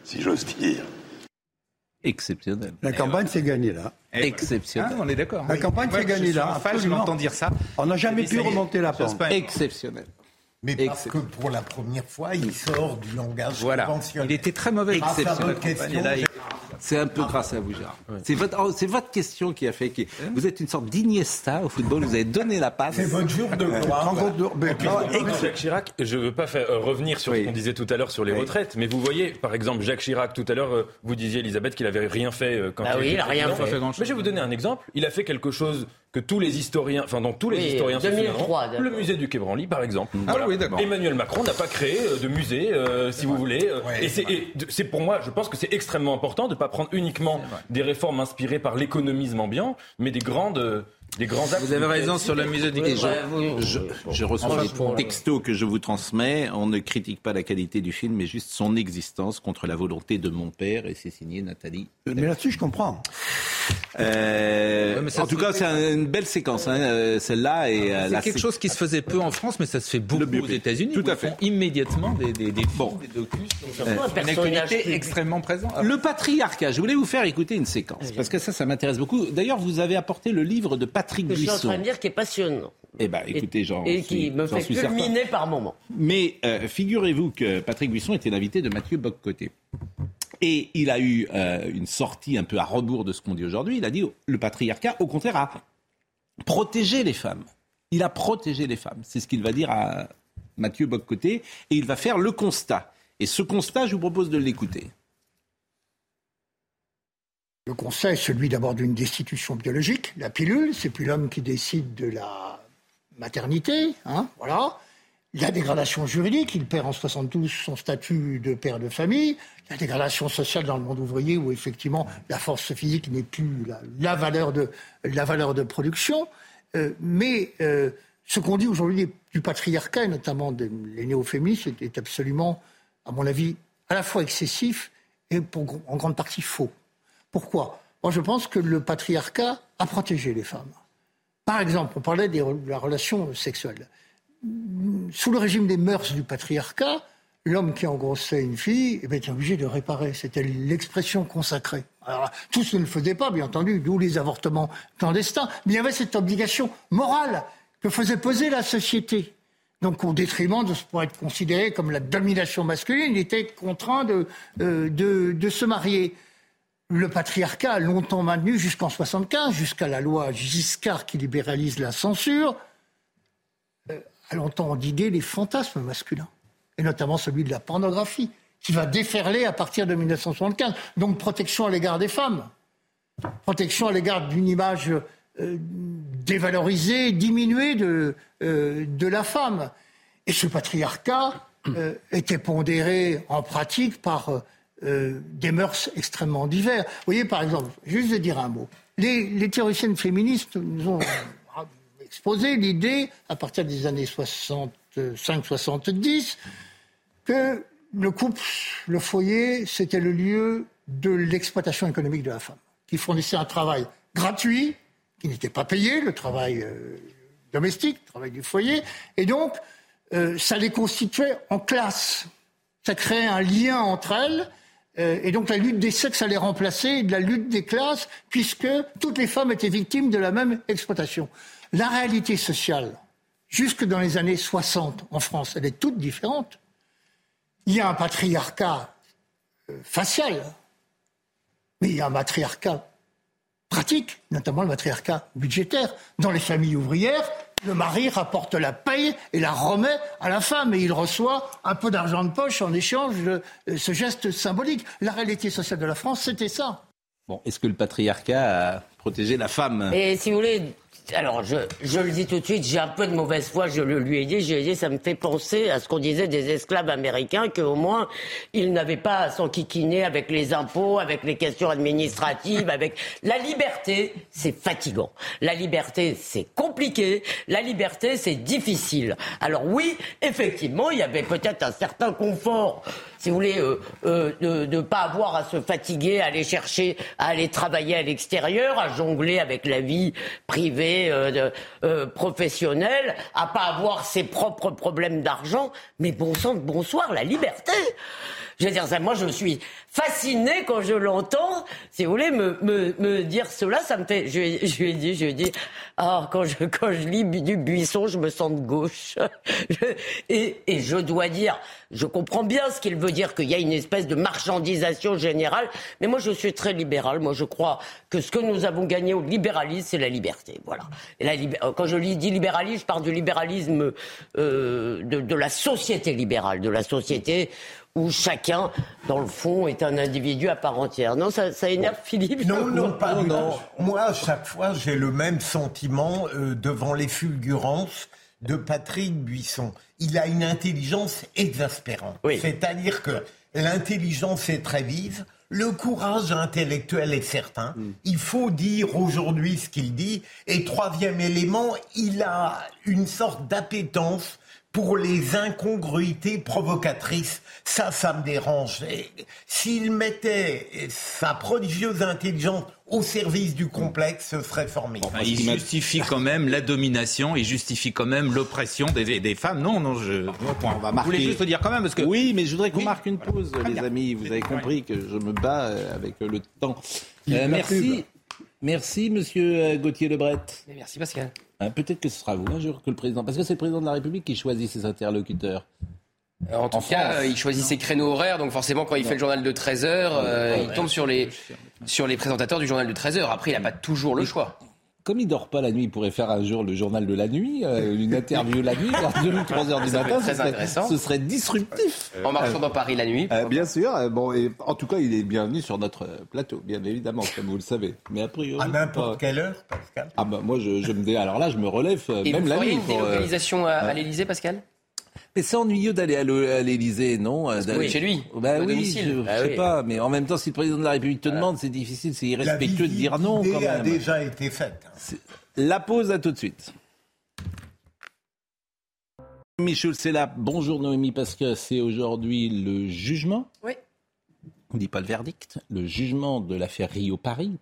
si j'ose dire. Exceptionnel. La campagne s'est gagnée là. Exceptionnel. Ah, on est d'accord. La campagne s'est gagnée là. je l'entends dire ça. On n'a jamais pu remonter la pente. Exceptionnel. Mais parce que pour la première fois, il sort du langage voilà. conventionnel. Il était très mauvais. Exceptionnel. C'est un peu grâce à vous, Gérard. C'est votre, oh, votre, question qui a fait que vous êtes une sorte d'Iniesta au football. Vous avez donné la passe. C'est votre jour de gloire. Jacques Chirac, je ne veux pas faire, euh, revenir sur ce qu'on disait tout à l'heure sur les retraites, mais vous voyez, par exemple, Jacques Chirac, tout à l'heure, euh, vous disiez, Elisabeth, qu'il n'avait rien fait euh, quand ah il oui, il n'a rien fait. Mais je vais vous donner un exemple. Il a fait quelque chose que tous les historiens, enfin dont tous les historiens 2003, le musée du Quai Branly par exemple. Ah oui, Emmanuel Macron n'a pas créé de musée, si vous voulez. et c'est pour moi, je pense que c'est extrêmement important de ne pas prendre uniquement des réformes inspirées par l'économisme ambiant, mais des grandes des grands Vous avez raison sur le musée du Quai. Je, je, reçois des textos que je vous transmets. On ne critique pas la qualité du film, mais juste son existence contre la volonté de mon père. Et c'est signé Nathalie. Euh, mais là-dessus, je comprends. Euh, en tout cas, c'est une belle séquence, hein, euh, celle-là. Et c'est quelque chose qui se faisait peu en France, mais ça se fait beaucoup aux États-Unis. Tout à fait. immédiatement des, des, des, bon. des docus. une actualité extrêmement présente. Le patriarcat. Je voulais vous faire écouter une séquence parce que ça, ça m'intéresse beaucoup. D'ailleurs, vous avez apporté le livre de Patrick que Buisson. Je suis en train de dire qui est passionnant. Eh ben, écoutez, et qui me fait culminer par moment. Mais figurez-vous que Patrick Buisson était l'invité de Mathieu Boccoté. Et il a eu euh, une sortie un peu à rebours de ce qu'on dit aujourd'hui. Il a dit le patriarcat, au contraire, a protégé les femmes. Il a protégé les femmes. C'est ce qu'il va dire à Mathieu Boccoté. Et il va faire le constat. Et ce constat, je vous propose de l'écouter. Le constat est celui d'abord d'une destitution biologique. La pilule, c'est plus l'homme qui décide de la maternité. Hein, voilà. La dégradation juridique, il perd en 72 son statut de père de famille. La dégradation sociale dans le monde ouvrier où effectivement la force physique n'est plus la, valeur, de, production. Euh, mais euh, ce qu'on dit aujourd'hui du patriarcat, et notamment des, néo-féministes, est, absolument, à mon avis, à la fois excessif et en grande partie faux. Pourquoi? Moi, je pense que le patriarcat a protégé les femmes. Par exemple, on parlait de la relation sexuelle sous le régime des mœurs du patriarcat, l'homme qui engrossait une fille eh était obligé de réparer. C'était l'expression consacrée. Alors, tous ne le faisaient pas, bien entendu, d'où les avortements clandestins. Mais il y avait cette obligation morale que faisait peser la société. Donc, au détriment de ce pourrait être considéré comme la domination masculine, il était contraint de, euh, se marier. Le patriarcat a longtemps maintenu jusqu'en 75, jusqu'à la loi Giscard qui libéralise la censure, a longtemps endigué les fantasmes masculins, et notamment celui de la pornographie, qui va déferler à partir de 1975. Donc protection à l'égard des femmes, protection à l'égard d'une image euh, dévalorisée, diminuée de, euh, de la femme. Et ce patriarcat euh, était pondéré en pratique par des mœurs extrêmement divers. Vous voyez, par exemple, juste de dire un mot. Les, théoriciennes féministes nous ont exposé l'idée, à partir des années 65-70, que le couple, le foyer, c'était le lieu de l'exploitation économique de la femme, qui fournissait un travail gratuit, qui n'était pas payé, le travail domestique, le travail du foyer. Et donc, ça les constituait en classe. Ça créait un lien entre elles. Et donc la lutte des sexes allait remplacer de la lutte des classes, puisque toutes les femmes étaient victimes de la même exploitation. La réalité sociale, jusque dans les années 60 en France, elle est toute différente. Il y a un patriarcat euh, facial, mais il y a un matriarcat pratique, notamment le matriarcat budgétaire. Dans les familles ouvrières, le mari rapporte la paye et la remet à la femme et il reçoit un peu d'argent de poche en échange de euh, ce geste symbolique. La réalité sociale de la France, c'était ça. Bon, est-ce que le patriarcat protégé la femme Et si vous voulez, alors, je, je, le dis tout de suite, j'ai un peu de mauvaise foi, je le lui ai dit, j'ai dit, ça me fait penser à ce qu'on disait des esclaves américains, qu'au moins, ils n'avaient pas à s'enquiquiner avec les impôts, avec les questions administratives, avec... La liberté, c'est fatigant. La liberté, c'est compliqué. La liberté, c'est difficile. Alors oui, effectivement, il y avait peut-être un certain confort si vous voulez, euh, euh, de ne pas avoir à se fatiguer, à aller chercher, à aller travailler à l'extérieur, à jongler avec la vie privée, euh, professionnelle, à pas avoir ses propres problèmes d'argent. Mais bon sang, bonsoir, la liberté. Je veux dire, ça, moi, je suis fasciné quand je l'entends. Si vous voulez me, me, me, dire cela, ça me fait. Je, je lui ai dit, je lui ai dit, ah, quand je, quand je lis du buisson, je me sens de gauche. et, et je dois dire, je comprends bien ce qu'il veut dire, qu'il y a une espèce de marchandisation générale. Mais moi, je suis très libéral. Moi, je crois que ce que nous avons gagné au libéralisme, c'est la liberté. Voilà. Et la, quand je dis libéralisme, je parle du libéralisme euh, de, de la société libérale, de la société où chacun, dans le fond, est un individu à part entière. Non, ça, ça énerve Philippe Non, non, pas non. Moi, à chaque fois, j'ai le même sentiment euh, devant les fulgurances de Patrick Buisson. Il a une intelligence exaspérante. C'est-à-dire que l'intelligence est très vive, le courage intellectuel est certain. Mm. Il faut dire aujourd'hui ce qu'il dit. Et troisième élément, il a une sorte d'appétence pour les incongruités provocatrices. Ça, ça me dérange. S'il mettait sa prodigieuse intelligence au service du complexe, ce serait formidable. il justifie quand même la domination, il justifie quand même l'oppression des, des, femmes. Non, non, je, on va marquer. voulais juste dire quand même parce que oui, mais je voudrais qu'on marque une pause, les amis. Vous avez compris que je me bats avec le temps. Euh, merci, merci, Monsieur euh, Gauthier Lebret. Merci, Pascal. Hein, peut-être que ce sera vous un jour que le président. Parce que c'est le président de la République qui choisit ses interlocuteurs. Euh, en tout cas, euh, il choisit ses créneaux horaires, donc forcément, quand il fait le journal de 13 heures, euh, il tombe sur les, sur les présentateurs du journal de 13 heures. Après, il n'a pas toujours le choix comme il dort pas la nuit, il pourrait faire un jour le journal de la nuit, euh, une interview la nuit, vers 2 ou 3 heures du matin. Très ce, intéressant. ce serait disruptif. En marchant dans Paris la nuit. Euh, bien sûr. Euh, bon, et en tout cas, il est bienvenu sur notre plateau, bien évidemment, comme vous le savez. Mais a priori. À n'importe quelle heure, Pascal. Ah ben moi, je, je me dis, alors là, je me relève et même la nuit. une délocalisation à, à l'Élysée, Pascal? Mais c'est ennuyeux d'aller à l'Élysée, non Oui, chez lui. Bah oui, je ne bah sais pas. Mais en même temps, si le président de la République te demande, c'est difficile, c'est irrespectueux de dire non. Quand même. a déjà été faite. La pause, à tout de suite. Michel, c'est là. Bonjour Noémie, parce que c'est aujourd'hui le jugement. Oui. On ne dit pas le verdict, le jugement de l'affaire Rio-Paris.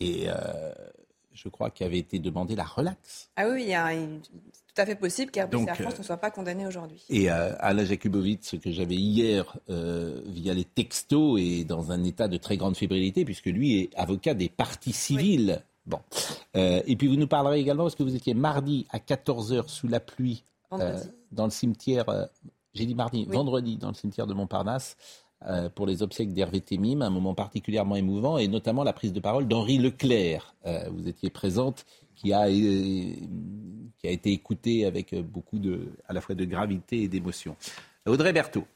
Et euh, je crois qu'il avait été demandé la relaxe. Ah oui, il y a tout à fait possible qu'Airbus et Air France euh, ne soient pas condamnés aujourd'hui. Et euh, Alain Jakubowicz, que j'avais hier euh, via les textos, est dans un état de très grande fébrilité, puisque lui est avocat des parties civiles. Bon. Euh, et puis vous nous parlerez également, parce que vous étiez mardi à 14h sous la pluie euh, dans le cimetière, euh, j'ai dit mardi, vendredi, dans le cimetière de Montparnasse, pour les obsèques d'Hervé Témim, un moment particulièrement émouvant, et notamment la prise de parole d'Henri Leclerc. vous étiez présente, qui a, qui a été écoutée avec beaucoup de, à la fois de gravité et d'émotion. Audrey Berthaud.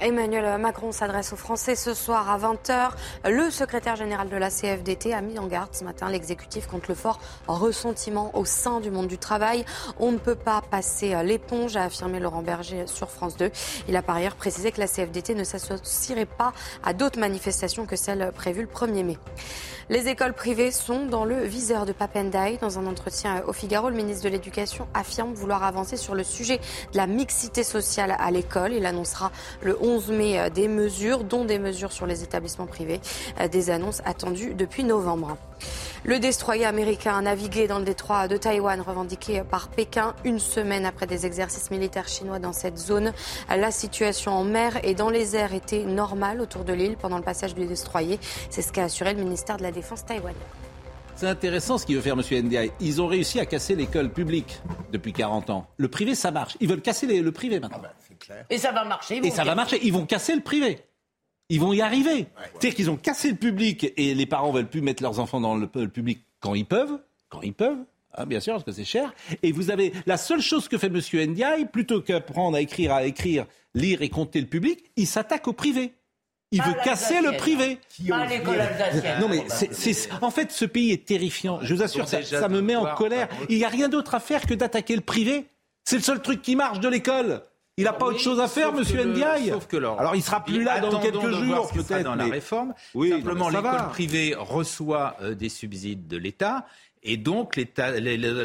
Emmanuel Macron s'adresse aux Français ce soir à 20h. Le secrétaire général de la CFDT a mis en garde ce matin l'exécutif contre le fort ressentiment au sein du monde du travail. On ne peut pas passer l'éponge, a affirmé Laurent Berger sur France 2. Il a par ailleurs précisé que la CFDT ne s'associerait pas à d'autres manifestations que celles prévues le 1er mai. Les écoles privées sont dans le viseur de Papendai. Dans un entretien au Figaro, le ministre de l'Éducation affirme vouloir avancer sur le sujet de la mixité sociale à l'école. Il annoncera le 11 mai des mesures, dont des mesures sur les établissements privés, des annonces attendues depuis novembre. Le destroyer américain a navigué dans le détroit de Taïwan, revendiqué par Pékin, une semaine après des exercices militaires chinois dans cette zone. La situation en mer et dans les airs était normale autour de l'île pendant le passage du destroyer. C'est ce qu'a assuré le ministère de la Défense taïwanais. C'est intéressant ce qu'il veut faire M. Ndiaye. Ils ont réussi à casser l'école publique depuis 40 ans. Le privé, ça marche. Ils veulent casser le privé maintenant. Ah ben, et ça va marcher. Et ça va marcher. Ils vont casser le privé. Ils vont y arriver. C'est-à-dire qu'ils ont cassé le public et les parents veulent plus mettre leurs enfants dans le, public quand ils peuvent. Quand ils peuvent. Hein, bien sûr, parce que c'est cher. Et vous avez la seule chose que fait M. Ndiaye, plutôt qu'apprendre à écrire, à écrire, lire et compter le public, il s'attaque au privé. Il veut casser le privé. Pas l'école alsacienne. Non mais c'est, en fait ce pays est terrifiant. Je vous assure, ça, ça me met en colère. Il n'y a rien d'autre à faire que d'attaquer le privé. C'est le seul truc qui marche de l'école. Il n'a pas autre chose à faire, Monsieur Ndiaye. Sauf que alors, il sera plus là dans quelques jours, peut-être. Dans la réforme, oui, simplement l'école privée reçoit euh, des subsides de l'État. Et donc,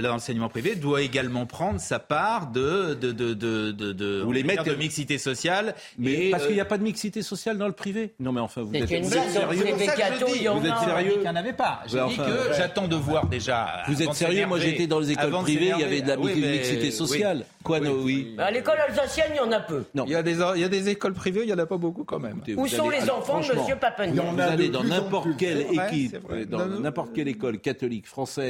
l'enseignement privé doit également prendre sa part de, de, de, de, de, vous les mettez... de mixité sociale. Mais parce qu'il n'y a pas de mixité sociale dans le privé. Non, mais enfin, vous êtes, une vous êtes sérieux. Vous êtes sérieux Il n'y en avait pas. J'ai dit que j'attends de voir déjà. Vous êtes sérieux Moi, j'étais dans les écoles privées, il y avait de la mixité sociale. Quoi, non, oui. À l'école alsacienne, il y en a peu. Non. Il y a des, il y a des écoles privées, il n'y en a pas beaucoup quand même. Où sont les enfants de M. Papendiaï Vous allez dans n'importe quelle équipe, dans n'importe quelle école catholique française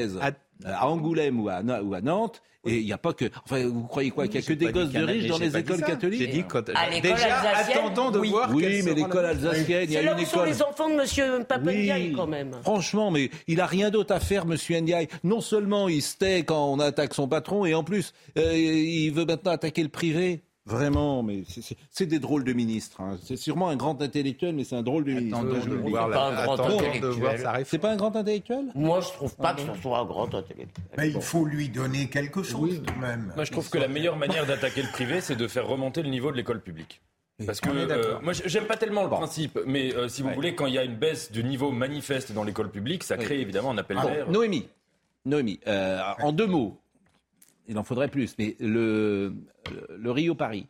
à Angoulême ou à, ou à Nantes, et il n'y a pas que. Enfin, vous croyez quoi Qu'il n'y a que des gosses de riches dans les écoles catholiques J'ai dit quand. À déjà, attendant de voir. Oui, mais l'école alsacienne, il y a une école. sont les enfants de Monsieur Papendiaï quand même. Franchement, mais il a rien d'autre à faire, Monsieur Ndiaye. Non seulement il se tait quand on attaque son patron, et en plus, euh, il veut maintenant attaquer le privé. Vraiment, mais c'est des drôles de ministres. Hein. C'est sûrement un grand intellectuel, mais c'est un drôle de ministre. C'est pas un grand intellectuel Moi, je trouve pas que ce soit un grand intellectuel. Mais il faut lui donner quelque chose, quand même. Moi, je trouve que la meilleure manière d'attaquer le privé, c'est de faire remonter le niveau de l'école publique. Parce que euh, moi, j'aime pas tellement le principe, mais euh, si vous voulez, quand il y a une baisse du niveau manifeste dans l'école publique, ça crée évidemment un appel d'air. Noémie, Noémie euh, en deux mots, il en faudrait plus, mais le, le Rio-Paris.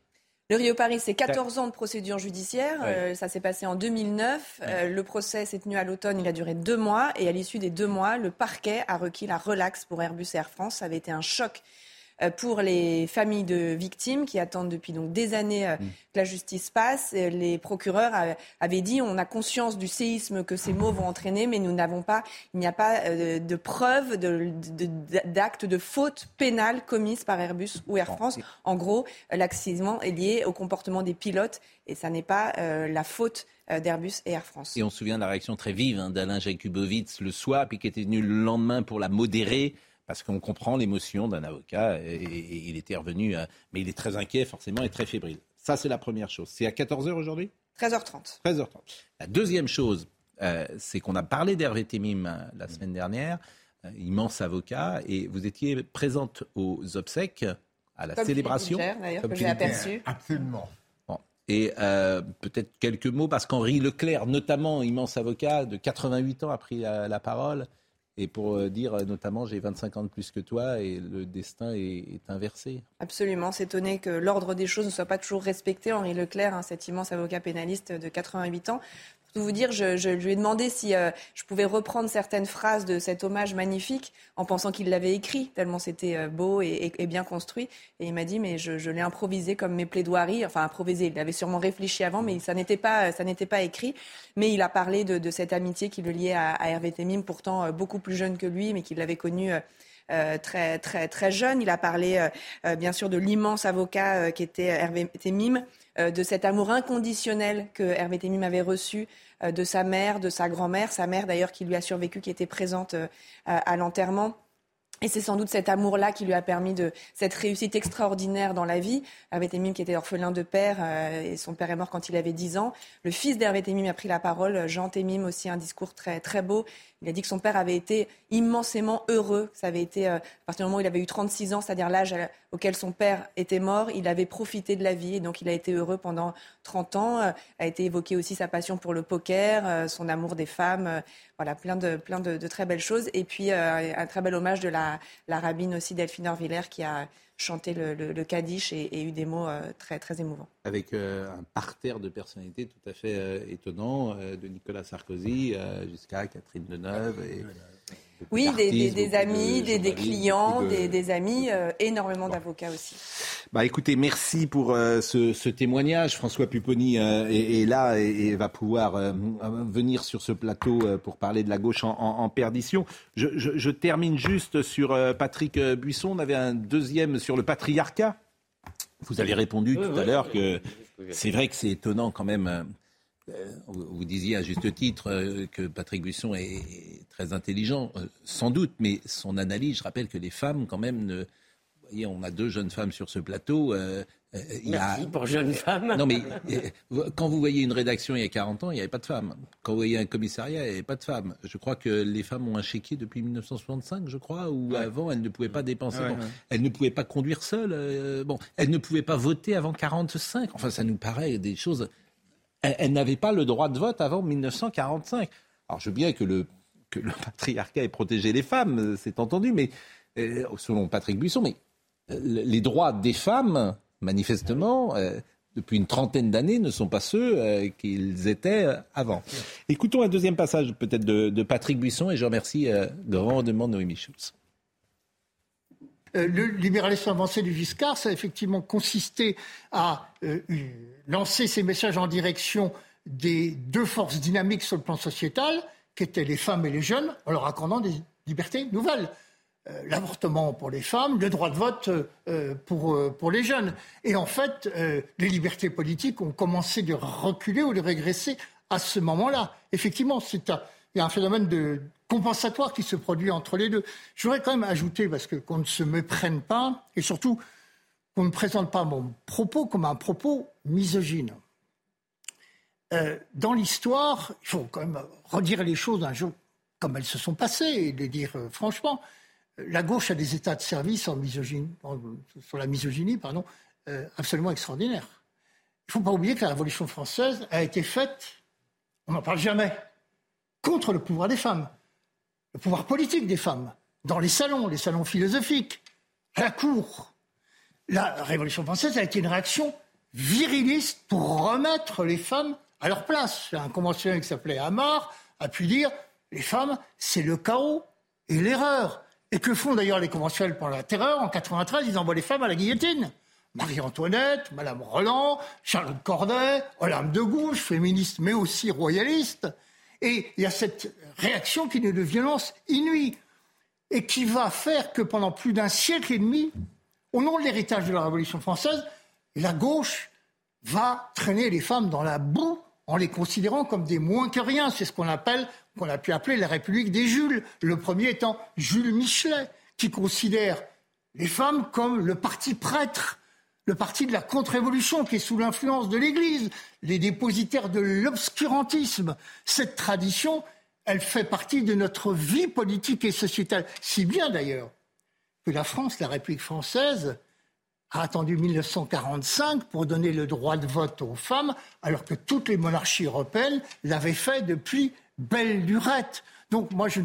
Le Rio-Paris, c'est 14 ans de procédure judiciaire. Euh, ça s'est passé en 2009. Euh, le procès s'est tenu à l'automne. Il a duré deux mois. Et à l'issue des deux mois, le parquet a requis la relaxe pour Airbus et Air France. Ça avait été un choc pour les familles de victimes qui attendent depuis donc des années euh, mm. que la justice passe. Euh, les procureurs avaient dit on a conscience du séisme que ces mots vont entraîner, mais nous n'avons pas, il n'y a pas de preuves d'actes de, faute pénale commises par Airbus ou Air France. En gros, l'accident est lié au comportement des pilotes et ça n'est pas la faute d'Airbus et Air France. Et on se souvient de la réaction très vive hein, d'Alain Jakubowicz le soir, puis qui était venu le lendemain pour la modérer parce qu'on comprend l'émotion d'un avocat et, il était revenu, euh, mais il est très inquiet forcément et très fébrile. Ça, c'est la première chose. C'est à 14h aujourd'hui? 13h30. 13h30. La deuxième chose, euh, c'est qu'on a parlé d'Hervé Temim euh, la semaine dernière, immense avocat, et vous étiez présente aux obsèques, à la célébration. d'ailleurs, que j'ai aperçu. Absolument. Et peut-être quelques mots, parce qu'Henri Leclerc, notamment immense avocat de 88 ans, a pris la parole et pour euh, dire euh, notamment j'ai 25 ans de plus que toi et le destin est, inversé. Absolument, s'étonner que l'ordre des choses ne soit pas toujours respecté. Henri Leclerc, hein, cet immense avocat pénaliste de 88 ans, tout vous dire, je, lui ai demandé si euh, je pouvais reprendre certaines phrases de cet hommage magnifique en pensant qu'il l'avait écrit, tellement c'était euh, beau et, bien construit. Et il m'a dit, mais je, l'ai improvisé comme mes plaidoiries. Enfin, improvisé, il avait sûrement réfléchi avant, mais ça n'était pas, pas écrit. Mais il a parlé de, cette amitié qui le liait à, Hervé Temim, pourtant euh, beaucoup plus jeune que lui, mais qu'il l'avait connu. très très très jeune. Il a parlé bien sûr de l'immense avocat qui était Hervé Temim, de cet amour inconditionnel que Hervé Temim avait reçu euh, de sa mère, de sa grand-mère, sa mère d'ailleurs qui lui a survécu, qui était présente euh, à l'enterrement. Et c'est sans doute cet amour-là qui lui a permis de cette réussite extraordinaire dans la vie. Hervé Temim, qui était orphelin de père, euh, et son père est mort quand il avait 10 ans. Le fils d'Hervé Temim a pris la parole, Jean Temim aussi, un discours très, très beau. Il a dit que son père avait été immensément heureux. Ça avait été, à partir du moment où il avait eu 36 ans, c'est-à-dire l'âge auquel son père était mort, il avait profité de la vie et donc il a été heureux pendant 30 ans. a été évoqué aussi sa passion pour le poker, son amour des femmes, voilà, plein de, plein de, très belles choses. Et puis un très bel hommage de la, la rabbine aussi Delphine Orvillers qui a chanté le, le, Kaddish et, eu des mots très, très émouvants. Avec un parterre de personnalités tout à fait étonnant, de Nicolas Sarkozy jusqu'à Catherine Deneuve. Et... Oui, des, amis, des, clients, des, amis, euh, énormément d'avocats aussi. Bah, écoutez, merci pour euh, ce, témoignage. François Pupponi euh, est, là et, va pouvoir venir sur ce plateau pour parler de la gauche en, perdition. Je, termine juste sur Patrick Buisson. On avait un deuxième sur le patriarcat. Vous avez répondu tout à l'heure que c'est vrai que c'est étonnant quand même euh, vous disiez à juste titre euh, que Patrick Buisson est très intelligent, euh, sans doute, mais son analyse, je rappelle que les femmes, quand même, ne... vous voyez, on a deux jeunes femmes sur ce plateau. il Merci pour jeunes femmes. Non, mais quand vous voyez une rédaction il y a 40 ans, il n'y avait pas de femmes. Quand vous voyez un commissariat, il n'y avait pas de femmes. Je crois que les femmes ont un chéquier depuis 1965, je crois, ou avant, elles ne pouvaient pas dépenser. Elles ne pouvaient pas conduire seules. bon, elles ne pouvaient pas voter avant 45. Enfin, ça nous paraît des choses elle, n'avait pas le droit de vote avant 1945. Alors je veux bien que le, patriarcat ait protégé les femmes, euh, c'est entendu, mais euh, selon Patrick Buisson, mais euh, les droits des femmes, manifestement, depuis une trentaine d'années, ne sont pas ceux qu'ils étaient avant. Écoutons un deuxième passage peut-être de, Patrick Buisson et je remercie grandement Noémie Schultz. Euh, le libéralisme avancé du Giscard, ça a effectivement consisté à euh, lancer ces messages en direction des deux forces dynamiques sur le plan sociétal, qui étaient les femmes et les jeunes, en leur accordant des libertés nouvelles. Euh, l'avortement pour les femmes, le droit de vote pour, pour les jeunes. Et en fait, les libertés politiques ont commencé de reculer ou de régresser à ce moment-là. Effectivement, c'est il y a un phénomène de compensatoire qui se produit entre les deux. Je voudrais quand même ajouter, parce que qu'on ne se méprenne pas, et surtout qu'on ne présente pas mon propos comme un propos misogyne. Euh, dans l'histoire, il faut quand même redire les choses un jour comme elles se sont passées et les dire euh, franchement. La gauche a des états de service sur la misogynie, pardon, euh, absolument extraordinaires. Il ne faut pas oublier que la Révolution française a été faite, on n'en parle jamais, contre le pouvoir des femmes le pouvoir politique des femmes, dans les salons, les salons philosophiques, à la cour. La Révolution française a été une réaction viriliste pour remettre les femmes à leur place. Un conventionnel qui s'appelait Amar a pu dire les femmes, c'est le chaos et l'erreur. Et que font d'ailleurs les conventionnels pendant la terreur En 93, ils envoient les femmes à la guillotine. Marie-Antoinette, Madame Roland, Charlotte Corday, Olympe de Gouges, féministe mais aussi royaliste. Et il y a cette réaction qui est de violence inouïe et qui va faire que pendant plus d'un siècle et demi, au nom de l'héritage de la Révolution française, la gauche va traîner les femmes dans la boue en les considérant comme des moins que rien. C'est ce qu'on appelle, qu'on a pu appeler la République des Jules. Le premier étant Jules Michelet, qui considère les femmes comme le parti prêtre le parti de la contre-révolution qui est sous l'influence de l'Église, les dépositaires de l'obscurantisme. Cette tradition, elle fait partie de notre vie politique et sociétale. Si bien d'ailleurs que la France, la République française, a attendu 1945 pour donner le droit de vote aux femmes, alors que toutes les monarchies européennes l'avaient fait depuis belle lurette. Donc moi, je,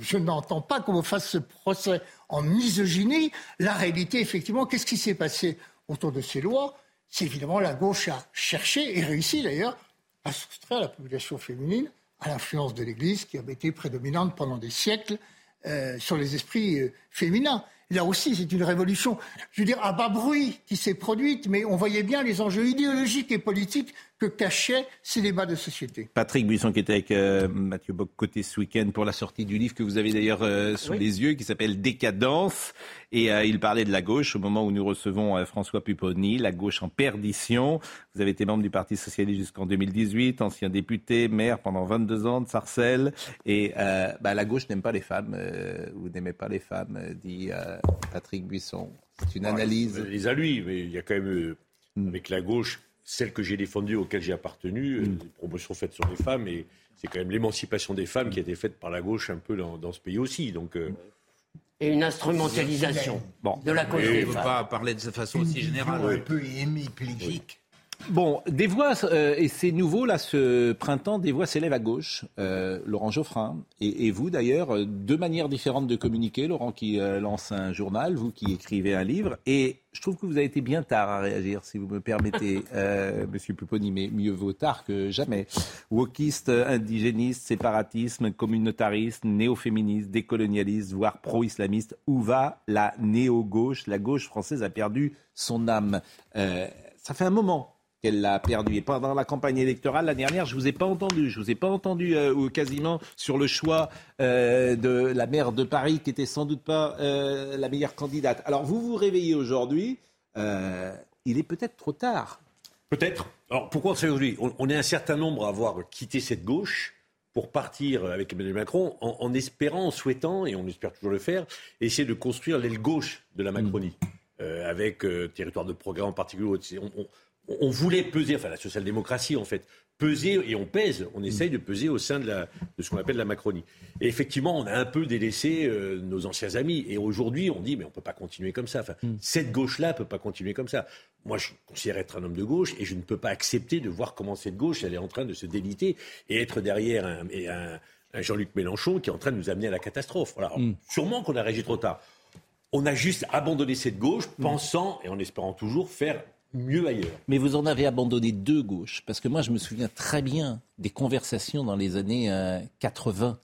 je n'entends pas qu'on fasse ce procès en misogynie. La réalité, effectivement, qu'est-ce qui s'est passé? Autour de ces lois, c'est évidemment la gauche a cherché, et réussi d'ailleurs, à soustraire la population féminine à l'influence de l'Église qui avait été prédominante pendant des siècles euh, sur les esprits euh, féminins. Là aussi, c'est une révolution, je veux dire, à bas bruit qui s'est produite, mais on voyait bien les enjeux idéologiques et politiques que cachaient ces débats de société. Patrick Buisson qui était avec euh, Mathieu Bock côté ce week-end pour la sortie du livre que vous avez d'ailleurs euh, sous les yeux, qui s'appelle Décadence. Et euh, il parlait de la gauche au moment où nous recevons François Pupponi, la gauche en perdition. Vous avez été membre du Parti Socialiste jusqu'en 2018, ancien député, maire pendant 22 ans de Sarcelles. Et bah, la gauche n'aime pas les femmes. vous n'aimez pas les femmes, dit Patrick Buisson. C'est une analyse. Les a lui, mais il y a quand même, hmm. avec la gauche, celle que j'ai défendue, auquel j'ai appartenu, les mm. promotions faites sur les femmes, et c'est quand même l'émancipation des femmes qui a été faite par la gauche un peu dans, ce pays aussi. Donc, euh, Et une instrumentalisation de la cause des On ne peut pas parler de cette façon aussi générale. Un peu hémiplégique. Bon, des voix, euh, et c'est nouveau là ce printemps, des voix s'élèvent à gauche. Euh, Laurent Geoffrin, et, et vous d'ailleurs, euh, deux manières différentes de communiquer. Laurent qui euh, lance un journal, vous qui écrivez un livre. Et je trouve que vous avez été bien tard à réagir, si vous me permettez, Monsieur Pupponi, mais mieux vaut tard que jamais. Wokiste, indigéniste, séparatisme, communautariste, néo-féministe, décolonialiste, voire pro-islamiste. Où va la néo-gauche? La gauche française a perdu son âme. Ça fait un moment qu'elle l'a perdu. Et pendant la campagne électorale l'année dernière, je vous ai pas entendu. Je vous ai pas entendu euh, quasiment sur le choix euh, de la maire de Paris, qui était sans doute pas euh, la meilleure candidate. Alors vous vous réveillez aujourd'hui. il est peut-être trop tard. Peut-être. Alors pourquoi c'est aujourd'hui? On, on est un certain nombre à avoir quitté cette gauche pour partir avec Emmanuel Macron en, en espérant, en souhaitant, et on espère toujours le faire, essayer de construire l'aile gauche de la Macronie. Euh, avec euh, territoire de progrès en particulier. On, on- on voulait peser, enfin la social-démocratie en fait, peser et on pèse, on essaye de peser au sein de, la, de ce qu'on appelle la Macronie. Et effectivement, on a un peu délaissé euh, nos anciens amis. Et aujourd'hui, on dit, mais on ne peut pas continuer comme ça. Enfin, Cette gauche-là ne peut pas continuer comme ça. Moi, je considère être un homme de gauche et je ne peux pas accepter de voir comment cette gauche, elle est en train de se déliter et être derrière un, et un- un Jean-Luc Mélenchon qui est en train de nous amener à la catastrophe. Voilà. Sûrement qu'on a réagi trop tard. On a juste abandonné cette gauche, pensant et en espérant toujours faire mieux ailleurs. Mais vous en avez abandonné deux gauches, parce que moi je me souviens très bien des conversations dans les années euh, 80,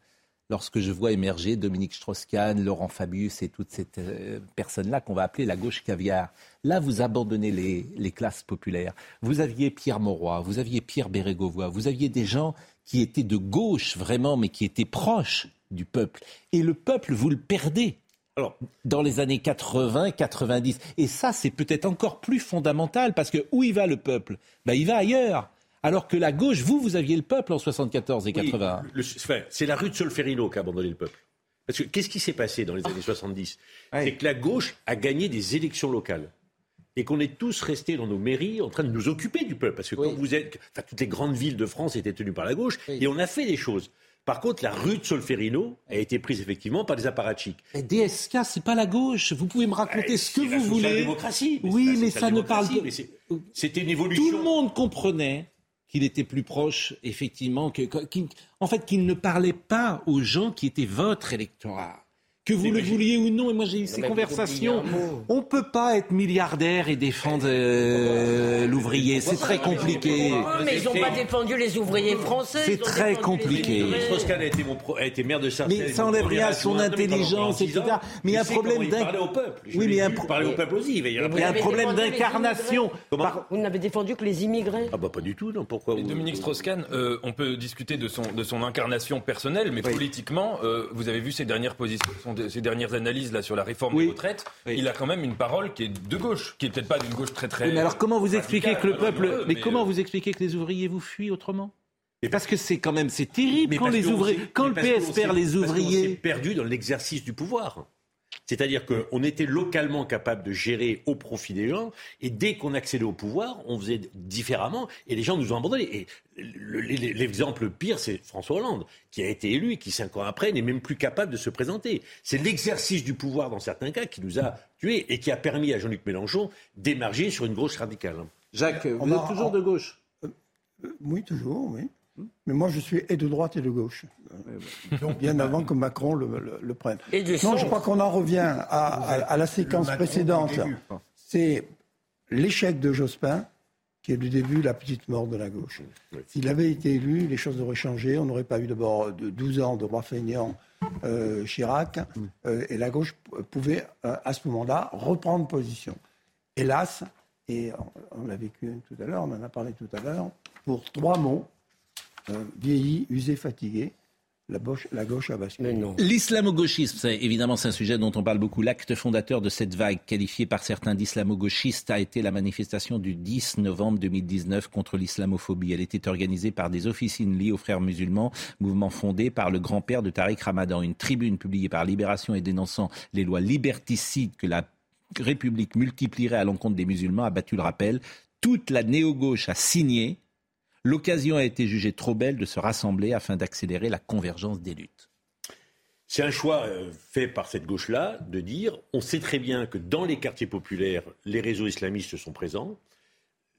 lorsque je vois émerger Dominique Strauss-Kahn, Laurent Fabius et toutes ces euh, personnes-là qu'on va appeler la gauche caviar. Là, vous abandonnez les, les classes populaires. Vous aviez Pierre Mauroy, vous aviez Pierre Bérégovoy, vous aviez des gens qui étaient de gauche vraiment, mais qui étaient proches du peuple. Et le peuple, vous le perdez. Alors, dans les années 80, 90. Et ça, c'est peut-être encore plus fondamental parce que où il va le peuple? Ben, Il va ailleurs. Alors que la gauche, vous, vous aviez le peuple en 74 et Oui, 80. le- enfin, c'est la rue de Solferino qui a abandonné le peuple. Parce que qu'est-ce qui s'est passé dans les années 70 C'est que la gauche a gagné des élections locales. Et qu'on est tous restés dans nos mairies en train de nous occuper du peuple. Parce que quand vous êtes. Enfin, toutes les grandes villes de France étaient tenues par la gauche. Et on a fait des choses. Par contre, la rue de Solferino a été prise effectivement par des apparatchiks. Mais DSK, c'est pas la gauche. Vous pouvez me raconter ce que la vous voulez. social-démocratie, mais Oui, mais ça ne parle pas. C'était une évolution. Tout le monde comprenait qu'il était plus proche, effectivement, que, en fait, qu'il ne parlait pas aux gens qui étaient votre électorat. Que vous le vouliez ou non, et moi j'ai eu ces conversations. On peut pas être milliardaire et défendre euh, l'ouvrier, c'est très compliqué. Mais ils n'ont pas défendu les ouvriers français. C'est très compliqué. Strauss-Kahn a été, mon pro- a été maire de Sarcelles. Mais ça enlève rien à son intelligence, etc. Mais il y a un problème au peuple. Oui, mais un parler au peuple aussi. Il y a un d'incarnation. Vous n'avez défendu que les immigrés? Ah bah pas du tout, non. Pourquoi Dominique Strauss-Kahn, euh, on peut discuter de son, de son incarnation personnelle, mais politiquement, euh, vous avez vu ses dernières positions, son- ses dernières analyses là sur la réforme des retraites. Il a quand même une parole qui est de gauche, qui est peut-être pas d'une gauche très très. Oui, mais alors comment vous expliquez que le peuple, mais mais, comment euh, vous expliquez que les ouvriers vous fuient autrement? Parce que c'est quand même c'est terrible Mais quand parce les ouvriers, quand mais le parce PS perd les parce ouvriers. perdu dans l'exercice du pouvoir. C'est-à-dire qu'on était localement capable de gérer au profit des gens, et dès qu'on accédait au pouvoir, on faisait différemment, et les gens nous ont abandonnés. Et le- le- l'exemple pire, c'est François Hollande, qui a été élu et qui, cinq ans après, n'est même plus capable de se présenter. C'est l'exercice du pouvoir, dans certains cas, qui nous a tués, et qui a permis à Jean-Luc Mélenchon d'émerger sur une gauche radicale. Jacques, On vous a- êtes toujours de gauche? Oui, toujours, oui. Mais moi, je suis et de droite et de gauche. Donc, bien avant que Macron le, le- le prenne. Et non, je crois qu'on en revient à, à- à la séquence précédente. C'est l'échec de Jospin qui est le début, la petite mort de la gauche. S'il avait été élu, les choses auraient changé. On n'aurait pas eu d'abord de 12 ans de roi feignant euh, Chirac, euh, et la gauche pouvait, euh, à ce moment-là, reprendre position. Hélas, et on, on l'a vécu tout à l'heure, on en a parlé tout à l'heure, pour trois mots, euh, vieilli, usé, fatigué, la, gauche- la gauche a basculé. L'islamo-gauchisme, c'est évidemment c'est un sujet dont on parle beaucoup. L'acte fondateur de cette vague, qualifié par certains d'islamo-gauchiste, a été la manifestation du 10 novembre 2019 contre l'islamophobie. Elle était organisée par des officines liées aux frères musulmans, mouvement fondé par le grand-père de Tariq Ramadan. Une tribune publiée par Libération et dénonçant les lois liberticides que la République multiplierait à l'encontre des musulmans a battu le rappel. Toute la néo-gauche a signé. L'occasion a été jugée trop belle de se rassembler afin d'accélérer la convergence des luttes. C'est un choix euh, fait par cette gauche-là de dire on sait très bien que dans les quartiers populaires, les réseaux islamistes sont présents,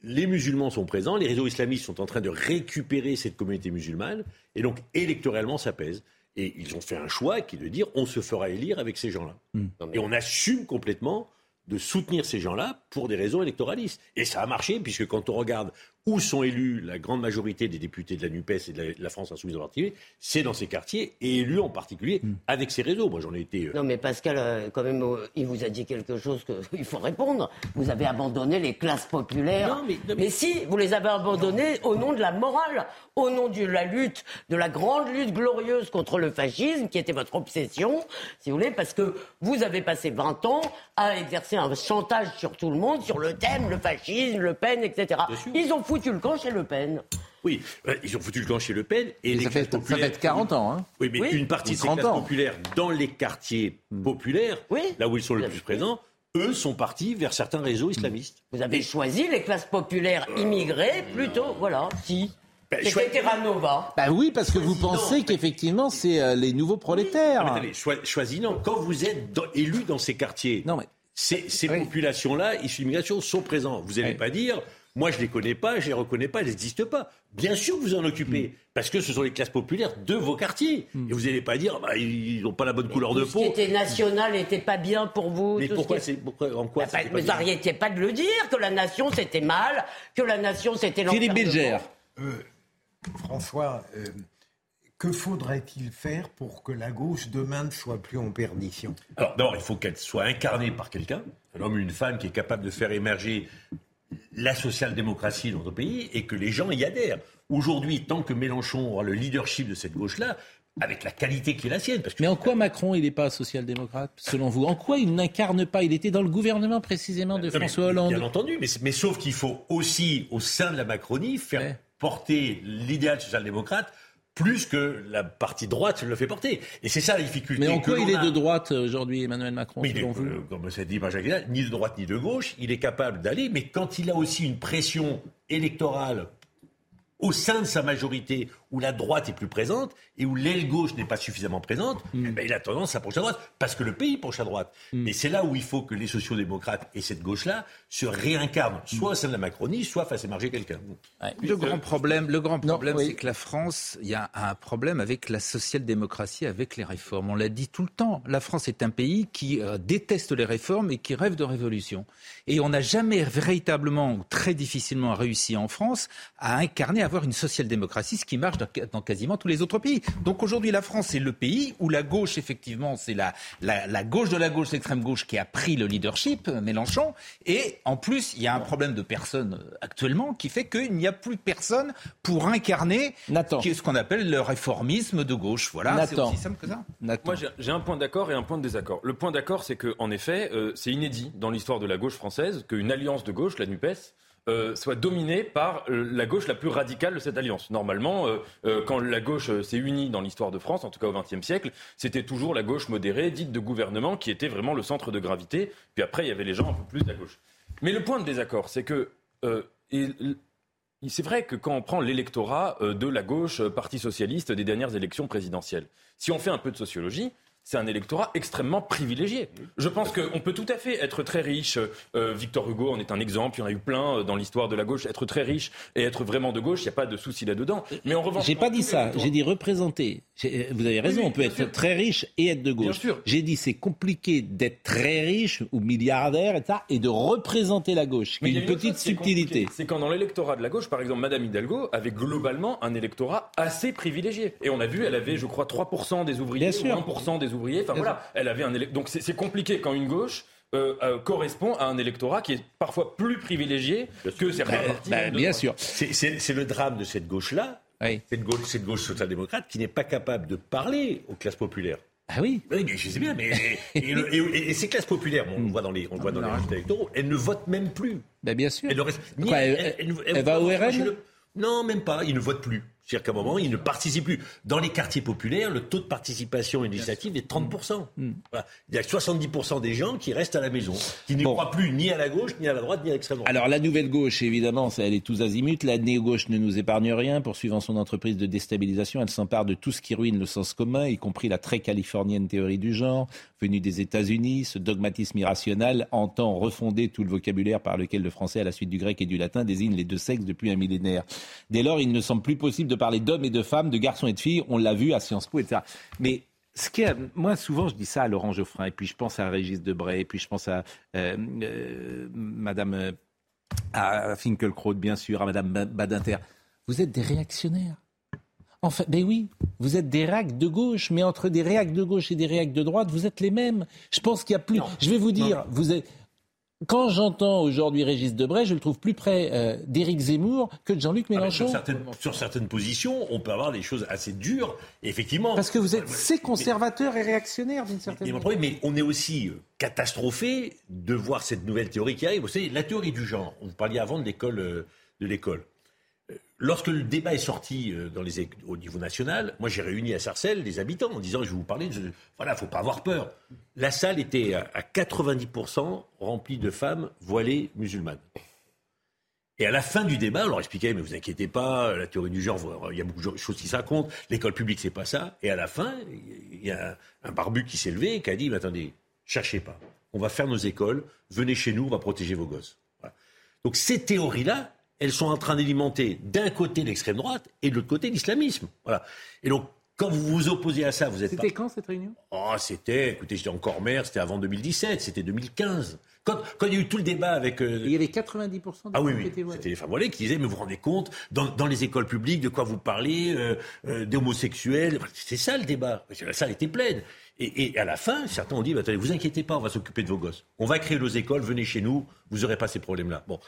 les musulmans sont présents, les réseaux islamistes sont en train de récupérer cette communauté musulmane, et donc électoralement ça pèse. Et ils ont fait un choix qui est de dire on se fera élire avec ces gens-là. Hmm. Et on assume complètement de soutenir ces gens-là pour des raisons électoralistes. Et ça a marché, puisque quand on regarde où sont élus la grande majorité des députés de la NUPES et de la, France Insoumise en particulier, c'est dans ces quartiers, et élus en particulier Hmm. avec ces réseaux. Moi, j'en ai été... euh, Non, mais Pascal, euh, quand même, euh, il vous a dit quelque chose qu'il faut répondre. Vous avez abandonné les classes populaires. Non, mais- non, mais- si, vous les avez abandonnées au nom de la morale, au nom de la lutte, de la grande lutte glorieuse contre le fascisme, qui était votre obsession, si vous voulez, parce que vous avez passé 20 ans à exercer un chantage sur tout le monde, sur le thème, le fascisme, Le Pen, etc. Ils ont foutu le camp chez Le Pen. Oui, euh, ils ont foutu le camp chez Le Pen. Et les ça, fait, classes ça populaires- fait 40 ans. Hein. Oui, mais Oui. une partie de ces 30 classes ans. populaires dans les quartiers populaires, Oui. là où ils sont le plus présents, eux sont partis vers certains réseaux islamistes. Vous avez choisi les classes populaires immigrées plutôt, voilà, si. Ben, C'était choi- Terra Nova. Bah oui, parce que vous pensez qu'effectivement, c'est euh, les nouveaux prolétaires. Ah, attendez, non. Quand vous êtes dans- élu dans ces quartiers, Non, mais- ces, ces populations-là, issues d'immigration, sont présentes. Vous n'allez Oui. pas dire, moi je les connais pas, je les reconnais pas, elles n'existent pas. Bien sûr que vous en occupez, Hmm. parce que ce sont les classes populaires de vos quartiers. Et vous n'allez pas dire, bah, ils n'ont pas la bonne couleur de Tout ce qui peau. était national n'était pas bien pour vous. Mais tout ce pourquoi qui- pourquoi en quoi Bah, pas- c'était pas de le dire, que la nation c'était mal, que la nation c'était Philippe l'enfermement. Bilger. François, euh, que faudrait-il faire pour que la gauche demain ne soit plus en perdition? Alors d'abord, il faut qu'elle soit incarnée par quelqu'un, un homme ou une femme qui est capable de faire émerger la social-démocratie dans notre pays et que les gens y adhèrent. Aujourd'hui, tant que Mélenchon aura le leadership de cette gauche-là, avec la qualité qui est la sienne, parce que Mais en quoi Macron, il n'est pas social-démocrate, selon vous? En quoi il n'incarne pas? Il était dans le gouvernement précisément de Non, François Hollande. Bien entendu, mais, mais sauf qu'il faut aussi, au sein de la Macronie, faire porter l'idéal social-démocrate plus que la partie droite le fait porter. Et c'est ça la difficulté. Mais en quoi il est a. de droite euh, aujourd'hui, Emmanuel Macron, est, vous? euh, comme ça dit par Jacques ni de droite ni de gauche, il est capable d'aller, mais quand il a aussi une pression électorale au sein de sa majorité où la droite est plus présente et où l'aile gauche n'est pas suffisamment présente, Hmm. eh ben, il a tendance à pencher à droite parce que le pays penche à droite. Mais c'est là où il faut que les sociodémocrates et cette gauche-là se réincarnent, soit au sein de la Macronie, soit fassent émerger quelqu'un. Le grand problème, le grand problème, oui. c'est que la France, il y a un problème avec la social-démocratie, avec les réformes. On l'a dit tout le temps. La France est un pays qui euh, déteste les réformes et qui rêve de révolution. Et on n'a jamais véritablement, ou très difficilement réussi en France à incarner, à avoir une social-démocratie, ce qui marche dans, dans quasiment tous les autres pays. Donc aujourd'hui, la France est le pays où la gauche, effectivement, c'est la, la, la gauche de la gauche, l'extrême gauche qui a pris le leadership, euh, Mélenchon. Et en plus, il y a un problème de personnes euh, actuellement qui fait qu'il n'y a plus personne pour incarner Nathan. qui est ce qu'on appelle le réformisme de gauche. Voilà, c'est aussi simple que ça. Nathan. Moi, j'ai- un point d'accord et un point de désaccord. Le point d'accord, c'est que, en effet, euh, c'est inédit dans l'histoire de la gauche française qu'une alliance de gauche, la Nupes, euh, soit dominée par euh, la gauche la plus radicale de cette alliance. Normalement, euh, quand la gauche s'est unie dans l'histoire de France, en tout cas au XXe siècle, c'était toujours la gauche modérée, dite de gouvernement, qui était vraiment le centre de gravité. Puis après, il y avait les gens un peu plus à gauche. Mais le point de désaccord, c'est que c'est vrai que quand on prend l'électorat de la gauche, Parti socialiste des dernières élections présidentielles, si on fait un peu de sociologie, c'est un électorat extrêmement privilégié. Je pense qu'on peut tout à fait être très riche. Euh, Victor Hugo en est un exemple. Il y en a eu plein euh, dans l'histoire de la gauche. Être très riche et être vraiment de gauche, il n'y a pas de souci là-dedans. Mais en revanche, J'ai pas dit ça, j'ai dit représenter. Vous avez raison, oui, on peut bien être sûr. très riche et être de gauche. sûr. J'ai dit c'est compliqué d'être très riche ou milliardaire et, ça, et de représenter la gauche. Mais Il y a une petite chose subtilité. C'est quand dans l'électorat de la gauche, par exemple, Madame Hidalgo avait globalement un électorat assez privilégié. Et on a vu, elle avait, je crois, 3% des ouvriers, Bien sûr. ou 1% des ouvriers. Enfin Bien voilà, elle avait un Donc c'est compliqué quand une gauche euh, euh, correspond à un électorat qui est parfois plus privilégié que certains Bah, partis. bah, bien sûr. C'est- le drame de cette gauche-là, Oui. cette gauche, cette gauche social-démocrate, qui n'est pas capable de parler aux classes populaires. Ah oui Oui, mais je sais bien, mais et, le- et- et ces classes populaires, bon, on le voit dans les, on le voit dans les résultats électoraux, elles ne votent même plus. Bah, bien sûr. Elles ne restent- ni- Quoi, elle- va au RN Non, même pas. Ils ne votent plus. C'est-à-dire qu'à un moment, ils ne participent plus. Dans les quartiers populaires, le taux de participation législative est 30%. Mm. Il y a 70% des gens qui restent à la maison, qui ne croient plus ni à la gauche, ni à la droite, ni à l'extrême droite. Alors la nouvelle gauche, évidemment, elle est tous azimuts. La néo-gauche ne nous épargne rien. Poursuivant son entreprise de déstabilisation, elle s'empare de tout ce qui ruine le sens commun, y compris la très californienne théorie du genre, venue des États-Unis. Ce dogmatisme irrationnel entend refonder tout le vocabulaire par lequel le français, à la suite du grec et du latin, désigne les deux sexes depuis un millénaire. Dès lors, il ne semble plus possible de parler d'hommes et de femmes, de garçons et de filles. On l'a vu à Sciences Po, etc. Mais ce qui est, moi, souvent, je dis ça à Laurent Geoffrin, et puis je pense à Régis Debray, et puis je pense à euh, euh, Madame euh, à Finkelkraut, bien sûr, à Madame Badinter. Vous êtes des réactionnaires. En fait, ben oui, vous êtes des réacs de gauche, mais entre des réacs de gauche et des réacs de droite, vous êtes les mêmes. Je pense qu'il y a plus. Je vais vous dire, vous êtes quand j'entends aujourd'hui Régis Debray, je le trouve plus près euh, d'Éric Zemmour que de Jean-Luc ah, Mélenchon. sur, certaines, positions, on peut avoir des choses assez dures, effectivement. Parce que vous êtes assez conservateur et réactionnaire d'une certaine manière. Mais on est aussi euh, catastrophé de voir cette nouvelle théorie qui arrive. Vous savez, la théorie du genre. Vous parliez avant de l'école. Euh, de l'école. Lorsque le débat est sorti euh, dans les, au niveau national, moi j'ai réuni à Sarcelles des habitants en disant je vais vous parler, de, voilà, faut pas avoir peur. La salle était à 90% remplie de femmes voilées musulmanes. Et à la fin du débat, on leur expliquait, mais vous inquiétez pas, la théorie du genre, il y a beaucoup de choses qui ça compte, l'école publique, c'est pas ça. Et à la fin, il y a un barbu qui s'est levé et qui a dit, mais attendez, cherchez pas, on va faire nos écoles, venez chez nous, on va protéger vos gosses. Donc ces théories-là, elles sont en train d'alimenter d'un côté l'extrême droite et de l'autre côté l'islamisme. Voilà. Et donc, quand vous vous opposez à ça, vous êtes. C'était quand cette réunion? Oh, c'était, écoutez, j'étais encore maire, c'était avant 2017, c'était 2015. Quand, quand, il y a eu tout le débat avec. Euh, il y avait 90% de Ah oui, oui. C'était les femmes voilées qui disaient Mais vous vous rendez compte, dans, dans les écoles publiques, de quoi vous parlez euh, euh D'homosexuels? C'est ça le débat. La salle était pleine. Et, à la fin, certains ont dit, bah, attendez, vous inquiétez pas, on va s'occuper de vos gosses. On va créer nos écoles, venez chez nous, vous n'aurez pas ces problèmes-là. Bon.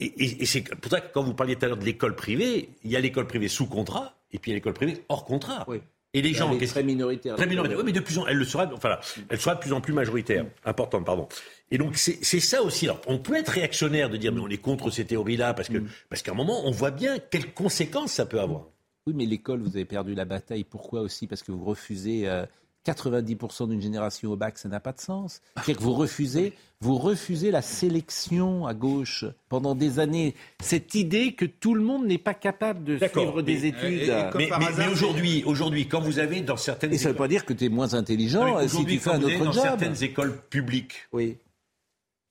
Et, c'est pour ça que quand vous parliez tout à l'heure de l'école privée, il y a l'école privée sous contrat, et puis il y a l'école privée hors contrat. Oui. Et les gens, est très minoritaire. Très minoritaire. Oui, mais de plus en, elle le sera, enfin, elle sera de plus en plus majoritaire, mm. importante, pardon. Et donc c'est ça aussi. Alors, on peut être réactionnaire de dire mais on est contre ces théories-là parce que mm. parce qu'à un moment on voit bien quelles conséquences ça peut avoir. Oui, mais l'école, vous avez perdu la bataille. Pourquoi aussi? Parce que vous refusez euh, 90% d'une génération au bac, ça n'a pas de sens. C'est-à-dire que vous refusez, vous refusez la sélection à gauche pendant des années. Cette idée que tout le monde n'est pas capable de suivre des études. mais, aujourd'hui, aujourd'hui, quand vous avez dans certaines et ça ne veut pas dire que tu es moins intelligent si tu fais un autre dans job. certaines écoles publiques, oui.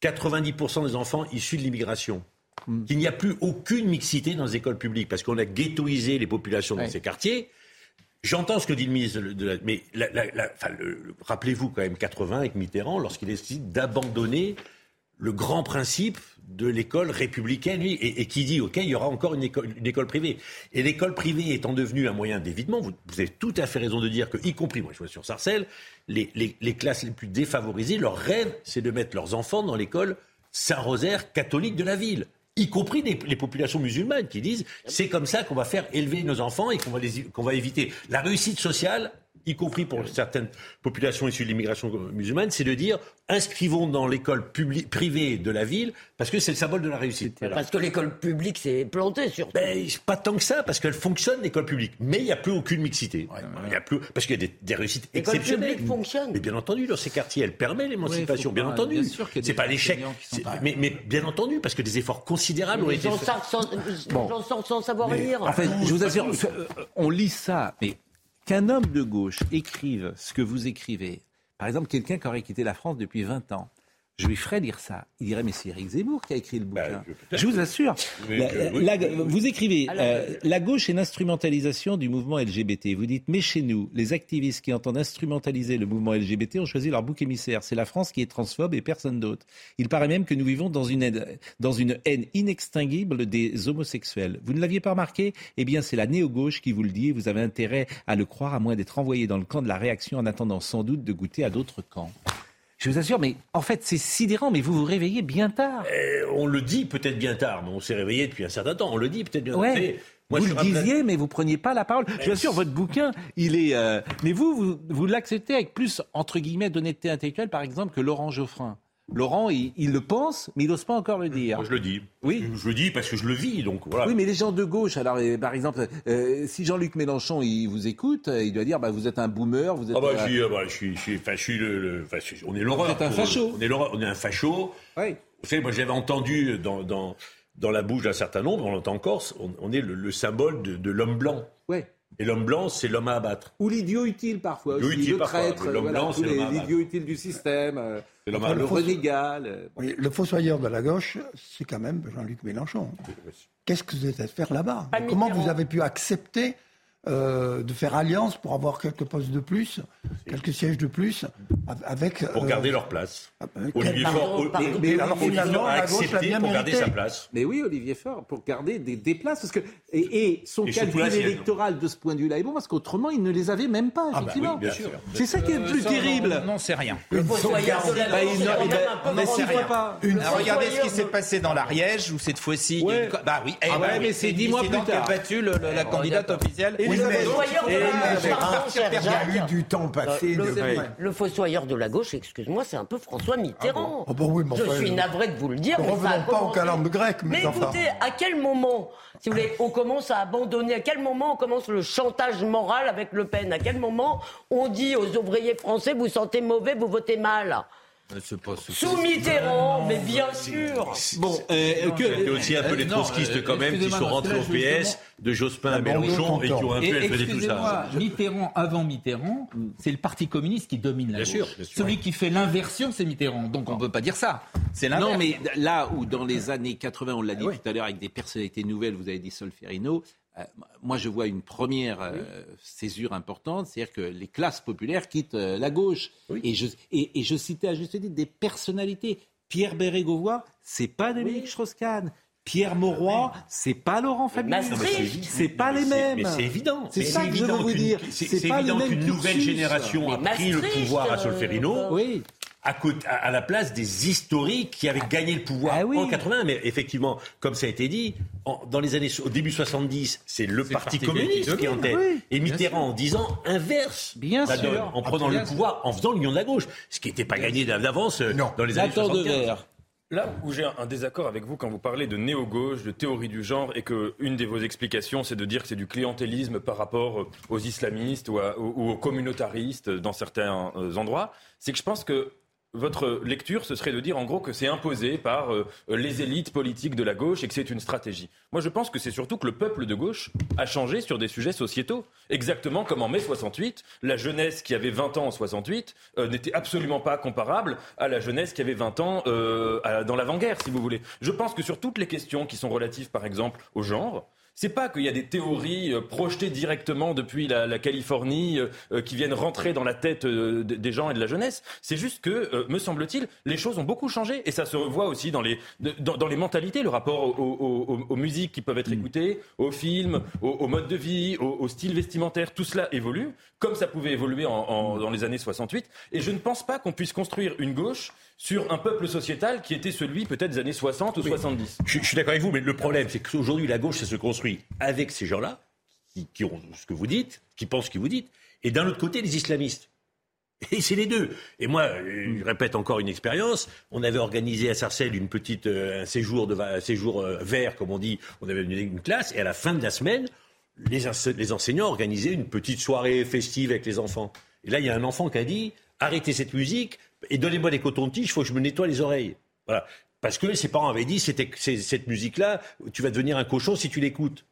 90% des enfants issus de l'immigration. Hmm. Qu'il n'y a plus aucune mixité dans les écoles publiques parce qu'on a ghettoisé les populations dans ces quartiers. J'entends ce que dit le ministre de la... Mais rappelez-vous quand même 80 avec Mitterrand, lorsqu'il décide d'abandonner le grand principe de l'école républicaine, et, qui dit, OK, il y aura encore une école, une école privée. Et l'école privée étant devenue un moyen d'évitement, vous, avez tout à fait raison de dire que, y compris, moi je vois sur Sarcelles, les, les classes les plus défavorisées, leur rêve, c'est de mettre leurs enfants dans l'école Saint-Rosaire catholique de la ville y compris les, populations musulmanes qui disent c'est comme ça qu'on va faire élever nos enfants et qu'on va, qu'on va éviter. La réussite sociale y compris pour certaines populations issues de l'immigration musulmane, c'est de dire inscrivons dans l'école privée de la ville parce que c'est le symbole de la réussite. Parce que l'école publique s'est plantée sur. Ben, pas tant que ça, parce qu'elle fonctionne l'école publique, mais il n'y a plus aucune mixité. Il y a plus parce qu'il y a des, réussites exceptionnelles. L'école publique fonctionne. Mais bien entendu, dans ces quartiers, elle permet l'émancipation, bien entendu. C'est pas l'échec, mais, mais, bien entendu, parce que des efforts considérables ont été faits. Les gens sortent sans savoir lire. En fait, je vous assure, on lit ça, mais qu'un homme de gauche écrive ce que vous écrivez, par exemple quelqu'un qui aurait quitté la France depuis 20 ans, je lui ferais lire ça. Il dirait, mais c'est Eric Zemmour qui a écrit le bouquin. Bah, je, vous assure. vous écrivez, euh, la gauche est l'instrumentalisation du mouvement LGBT. Vous dites, mais chez nous, les activistes qui entendent instrumentaliser le mouvement LGBT ont choisi leur bouc émissaire. C'est la France qui est transphobe et personne d'autre. Il paraît même que nous vivons dans une, haine, dans une haine inextinguible des homosexuels. Vous ne l'aviez pas remarqué? Eh bien, c'est la néo-gauche qui vous le dit vous avez intérêt à le croire, à moins d'être envoyé dans le camp de la réaction en attendant sans doute de goûter à d'autres camps. Je vous assure, mais en fait, c'est sidérant, mais vous vous réveillez bien tard. Eh, on le dit peut-être bien tard, mais on s'est réveillé depuis un certain temps. On le dit peut-être bien tard. Moi, vous le disiez, mais vous preniez pas la parole. Je vous assure, votre bouquin, il est. Euh, mais vous, vous, l'acceptez avec plus entre guillemets d'honnêteté intellectuelle, par exemple, que Laurent Geoffrin. Laurent, il, le pense, mais il n'ose pas encore le dire. Moi, je le dis. Oui. Je, le dis parce que je le vis, donc voilà. Oui, mais les gens de gauche, alors euh, par exemple, euh, si Jean-Luc Mélenchon il vous écoute, il doit dire bah, vous êtes un boomer, vous êtes. Ah bah, je suis, ah bah, je suis, je suis, le, on est l'horreur. Vous êtes un facho. On est on est un facho. Oui. Vous savez, moi j'avais entendu dans, dans, dans la bouche d'un certain nombre, on l'entend en Corse, on, est le, symbole de, de l'homme blanc. Ouais. Et l'homme blanc, c'est l'homme à abattre. Ou l'idiot utile parfois. Aussi, utile le traître, L'homme blanc, c'est l'idiot utile du système. Euh, le, le renégat. Oui, le fossoyeur de la gauche, c'est quand même Jean-Luc Mélenchon. Qu'est-ce que vous êtes à faire là-bas? Comment vous avez pu accepter euh, de faire alliance pour avoir quelques postes de plus, quelques sièges de plus, avec... Pour garder leur place. Ah ben, Olivier Faure, mais, alors, finalement, a accepté pour garder sa place. Mais oui, Olivier Faure, pour garder des, des places, parce que... Et, et son calcul électoral de ce point de vue-là est bon, parce qu'autrement, il ne les avait même pas, ah bah effectivement. c'est ça qui est le plus terrible. Non, c'est rien. Le mais c'est rien. Regardez ce qui s'est passé dans l'Ariège, où cette fois-ci... Bah oui, ah mais c'est dix mois plus tard. battu la candidate officielle il y a eu du temps passé. Le, fossoyeur de la gauche, excuse-moi, c'est un peu François Mitterrand. Ah ah je suis navré de vous le dire. Ne revenons pas au calembe grec. Mais, écoutez, à quel moment, si vous voulez, on commence à abandonner À quel moment on commence le chantage moral avec Le Pen? À quel moment on dit aux ouvriers français, vous sentez mauvais, vous votez mal? Sous Mitterrand, mais bien sûr. Bon, euh, que, aussi un peu les trotskistes quand même qui sont rentrés au PS de Jospin à Mélenchon et qui ont un peu fait tout ça. Mitterrand avant Mitterrand, c'est le Parti communiste qui domine la gauche. Celui qui fait l'inversion, c'est Mitterrand. Donc on ne peut pas dire ça. C'est Non, mais là où dans les années 80, on l'a dit tout à l'heure avec des personnalités nouvelles, vous avez dit Solferino, euh, moi, je vois une première euh, césure importante, c'est-à-dire que les classes populaires quittent euh, la gauche. Et, je, et, je citais à juste titre des personnalités. Pierre Bérégovoy, c'est pas Dominique Strauss-Kahn. Pierre Mauroy, c'est pas Laurent Fabius. C'est pas les mêmes. Mais c'est évident. C'est ça que je veux vous dire. C'est évident qu'une nouvelle génération a pris le pouvoir à Solferino. Oui à, la place des historiques qui avaient gagné le pouvoir ah en 80. Mais effectivement, comme ça a été dit, dans les années, au début 70, c'est le Parti, communiste qui est en tête. et Mitterrand, en disant inverse bien sûr. en prenant le pouvoir, en faisant l'union de la gauche. Ce qui n'était pas gagné d'avance euh, dans les années 70. Là où j'ai un désaccord avec vous quand vous parlez de néo-gauche, de théorie du genre, et que une de vos explications, c'est de dire que c'est du clientélisme par rapport aux islamistes ou, ou aux communautaristes dans certains euh, endroits, c'est que je pense que votre lecture, ce serait de dire en gros que c'est imposé par euh, les élites politiques de la gauche et que c'est une stratégie. Moi, je pense que c'est surtout que le peuple de gauche a changé sur des sujets sociétaux. Exactement comme en mai 68, la jeunesse qui avait 20 ans en 68 euh, n'était absolument pas comparable à la jeunesse qui avait 20 ans euh, dans l'avant-guerre, si vous voulez. Je pense que sur toutes les questions qui sont relatives, par exemple, au genre, c'est pas qu'il y a des théories euh, projetées directement depuis la, Californie euh, euh, qui viennent rentrer dans la tête des gens et de la jeunesse. C'est juste que, me semble-t-il, les choses ont beaucoup changé et ça se revoit aussi dans les, dans, les mentalités, le rapport aux, musiques qui peuvent être mm. écoutées, aux films, au, mode de vie, au, style vestimentaire. Tout cela évolue comme ça pouvait évoluer en, dans les années 68. Et je ne pense pas qu'on puisse construire une gauche sur un peuple sociétal qui était celui peut-être des années 60 ou 70. Je, suis d'accord avec vous, mais le problème, c'est qu'aujourd'hui, la gauche, ça se construit avec ces gens-là, qui, ont ce que vous dites, qui pensent ce que vous dites, et d'un autre côté, les islamistes. Et c'est les deux. Et moi, je répète encore une expérience. On avait organisé à Sarcelles une petite, euh, un séjour, de, un séjour euh, vert, comme on dit. On avait une classe, et à la fin de la semaine, les, les enseignants organisaient une petite soirée festive avec les enfants. Et là, il y a un enfant qui a dit arrêtez cette musique, et donnez-moi des cotons-tiges, il faut que je me nettoie les oreilles. Voilà. Parce que ses parents avaient dit, c'était cette musique-là, tu vas devenir un cochon si tu l'écoutes.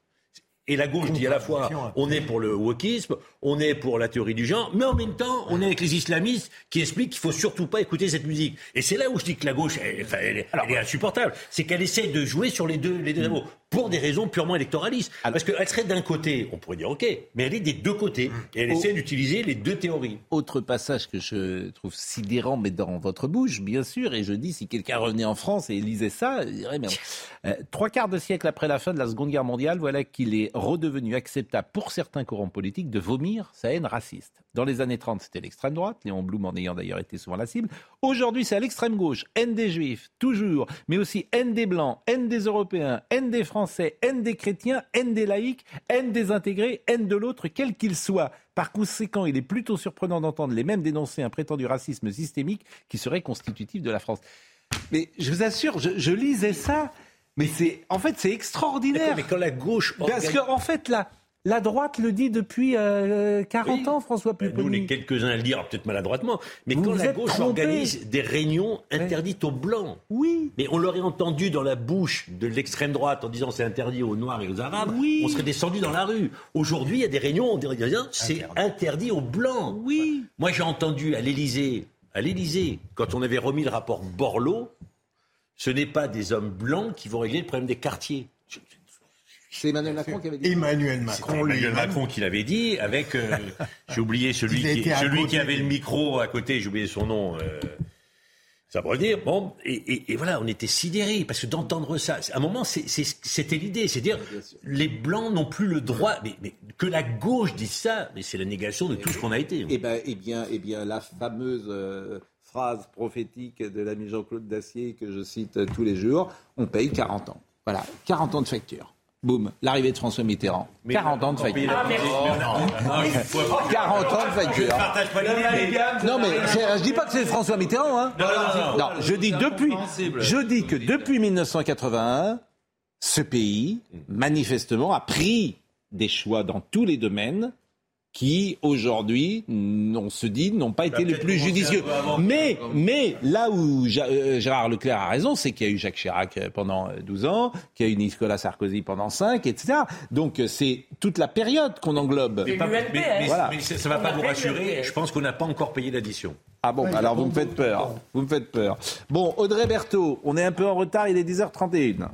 Et la gauche dit à la fois, on est pour le wokisme, on est pour la théorie du genre, mais en même temps, on est avec les islamistes qui expliquent qu'il faut surtout pas écouter cette musique. Et c'est là où je dis que la gauche, elle, est insupportable. C'est qu'elle essaie de jouer sur les deux, les deux mm pour des raisons purement électoralistes. Parce qu'elle serait d'un côté, on pourrait dire OK, mais elle est des deux côtés. Et elle essaie d'utiliser les deux théories. Autre passage que je trouve sidérant, mais dans votre bouche, bien sûr, et je dis, si quelqu'un revenait en France et lisait ça, il dirait, mais euh, trois quarts de siècle après la fin de la Seconde Guerre mondiale, voilà qu'il est redevenu acceptable pour certains courants politiques de vomir sa haine raciste. Dans les années 30, c'était l'extrême droite, Léon Blum en ayant d'ailleurs été souvent la cible. Aujourd'hui, c'est à l'extrême gauche, haine des juifs, toujours, mais aussi haine des blancs, haine des européens, haine des français Français, haine des chrétiens, haine des laïcs, haine des intégrés, haine de l'autre, quel qu'il soit. Par conséquent, il est plutôt surprenant d'entendre les mêmes dénoncer un prétendu racisme systémique qui serait constitutif de la France. Mais je vous assure, je, lisais ça, mais c'est en fait c'est extraordinaire. Mais quand la gauche parce qu'en en fait là. La droite le dit depuis 40 euh, ans, François Pupponi. Nous, on est quelques-uns à le dire, peut-être maladroitement, mais quand la gauche organise des réunions interdites aux Blancs, oui. mais on l'aurait entendu dans la bouche de l'extrême droite en disant c'est interdit aux Noirs et aux Arabes, oui. on serait descendu dans la rue. Aujourd'hui, il y a des réunions, on dirait c'est interdit aux Blancs. Oui. Moi, j'ai entendu à l'Élysée, à l'Élysée, quand on avait remis le rapport Borloo, ce n'est pas des hommes blancs qui vont régler le problème des quartiers. C'est Emmanuel Macron qui avait dit. Emmanuel Macron. Emmanuel Macron qui l'avait dit, avec. Euh, j'ai oublié celui, qui, celui qui avait le micro à côté, j'ai oublié son nom. Euh, ça pour le dire. Bon, et, voilà, on était sidérés, parce que d'entendre ça, à un moment, c'était l'idée, c'est dire, les Blancs n'ont plus le droit, mais, que la gauche dise ça, mais c'est la négation de tout ce qu'on a été. Eh, ben, eh, bien, eh bien, la fameuse euh, phrase prophétique de l'ami Jean-Claude Dacier, que je cite tous les jours, on paye 40 ans. Voilà, 40 ans de facture. Boum, l'arrivée de François Mitterrand. 40 ans de facture. 40 ans de facture. Non mais je dis pas que c'est François Mitterrand. Hein. Non, je dis depuis, je dis que depuis 1981, ce pays manifestement a pris des choix dans tous les domaines qui aujourd'hui, on se dit, n'ont pas été les plus judicieux. Mais, mais là où euh, Gérard Leclerc a raison, c'est qu'il y a eu Jacques Chirac euh, pendant 12 euh, ans, qu'il y a eu Nicolas Sarkozy pendant 5, etc. Donc c'est toute la période qu'on englobe. Mais, mais, ça ne va pas vous rassurer. Je pense qu'on n'a pas encore payé l'addition. Ah bon, alors vous me faites peur. Vous me faites peur. Bon, Audrey Berthaud, on est un peu en retard, il est 10h31.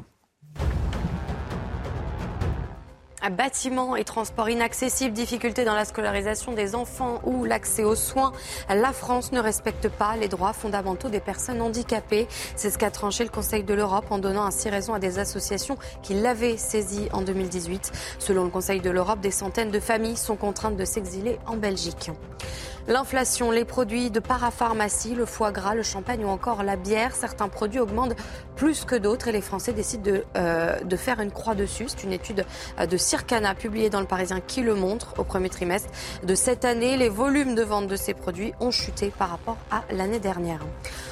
Bâtiments et transports inaccessibles, difficultés dans la scolarisation des enfants ou l'accès aux soins. La France ne respecte pas les droits fondamentaux des personnes handicapées. C'est ce qu'a tranché le Conseil de l'Europe en donnant ainsi raison à des associations qui l'avaient saisi en 2018. Selon le Conseil de l'Europe, des centaines de familles sont contraintes de s'exiler en Belgique. L'inflation, les produits de parapharmacie, le foie gras, le champagne ou encore la bière, certains produits augmentent plus que d'autres et les Français décident de, euh, faire une croix dessus. C'est une étude euh, de Circana publiée dans le Parisien qui le montre. Au premier trimestre de cette année, les volumes de vente de ces produits ont chuté par rapport à l'année dernière.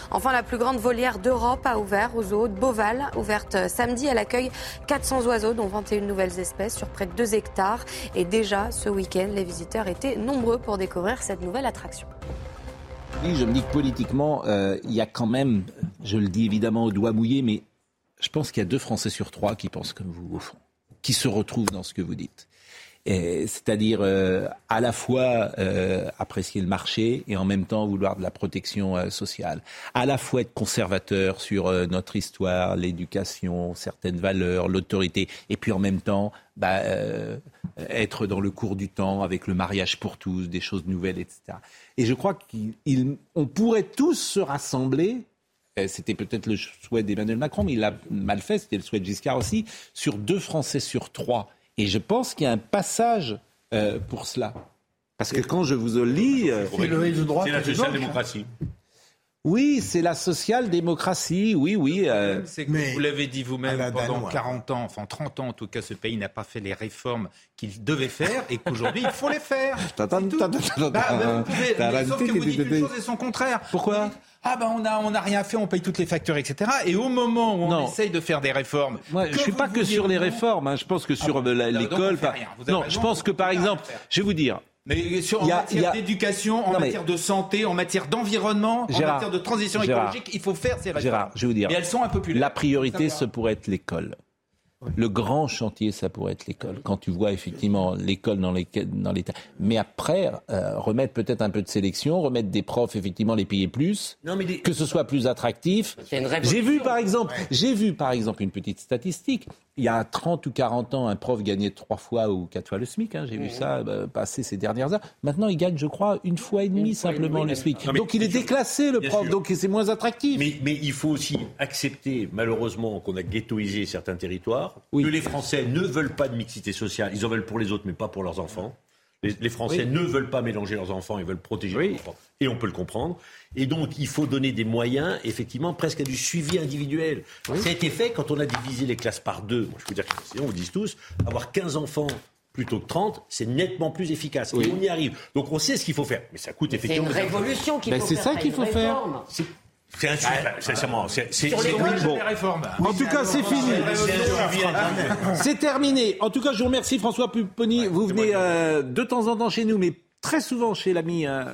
Enfin, la plus grande volière d'Europe a ouvert aux zoo de Beauval. Ouverte samedi, elle accueille 400 oiseaux, dont 21 nouvelles espèces sur près de 2 hectares. Et déjà, ce week-end, les visiteurs étaient nombreux pour découvrir cette nouvelle attraction. Oui, je me dis que politiquement, euh, il y a quand même, je le dis évidemment au doigt mouillé, mais je pense qu'il y a deux Français sur trois qui pensent comme vous, au fond, qui se retrouvent dans ce que vous dites c'est-à-dire euh, à la fois euh, apprécier le marché et en même temps vouloir de la protection euh, sociale, à la fois être conservateur sur notre histoire, l'éducation, certaines valeurs, l'autorité, et puis en même temps bah, être dans le cours du temps avec le mariage pour tous, des choses nouvelles, etc. Et je crois qu'on pourrait tous se rassembler c'était peut-être le souhait d'Emmanuel Macron, mais il l'a mal fait, c'était le souhait de Giscard aussi, sur deux Français sur trois et je pense qu'il y a un passage euh, pour cela. Parce que quand je vous lis... Euh, c'est la social-démocratie. Oui, c'est la social-démocratie, oui, oui. Euh, c'est que vous l'avez dit vous-même, pendant 40 ans, enfin 30 ans en tout cas, ce pays n'a pas fait les réformes qu'il devait faire et qu'aujourd'hui il faut les faire. Sauf que vous dites une chose et son contraire. Pourquoi ah ben on a on a rien fait, on paye toutes les factures, etc. Et au moment où on essaye de faire des réformes, moi je suis pas que sur les réformes. Hein. je pense que sur ah l'école. Non, je pense que par exemple, je vais vous dire. Mais sur, en matière d'éducation, en matière de santé, en matière d'environnement, en matière de transition écologique, il faut faire ces réformes. Gérard, je vais vous dire. Mais elles sont impopulaires. La priorité, ce pourrait être l'école. Le grand chantier, ça pourrait être l'école. Quand tu vois effectivement l'école dans l'État. Mais après, euh, remettre peut-être un peu de sélection, remettre des profs, effectivement, les payer plus, que ce soit plus attractif. J'ai vu par exemple, j'ai vu par exemple une petite statistique il y a 30 ou 40 ans, un prof gagnait trois fois ou quatre fois le SMIC. Hein, J'ai vu ça bah, passer ces dernières heures. Maintenant, il gagne, je crois, une fois et demie simplement le SMIC. donc il est déclassé, le prof, donc c'est moins attractif. Mais, mais, il faut aussi accepter, malheureusement, qu'on a ghettoisé certains territoires, que les Français ne veulent pas de mixité sociale. Ils en veulent pour les autres, mais pas pour leurs enfants. Les, Français ne veulent pas mélanger leurs enfants, ils veulent protéger leurs enfants. Et on peut le comprendre. Et donc, il faut donner des moyens, effectivement, presque à du suivi individuel. Ça a été fait quand on a divisé les classes par deux. Moi, je peux dire que, on vous dit tous, avoir 15 enfants plutôt que 30, c'est nettement plus efficace. Et on y arrive. Donc on sait ce qu'il faut faire. Mais ça coûte effectivement. C'est une révolution qu'il ben, faut faire. C'est ça qu'il faut faire. C'est un sujet, sincèrement. C'est, c'est, bon. En tout cas, c'est fini. C'est terminé. En tout cas, je vous remercie, François Pupponi. Vous venez euh, de temps en temps chez nous, mais très souvent chez l'ami. Euh,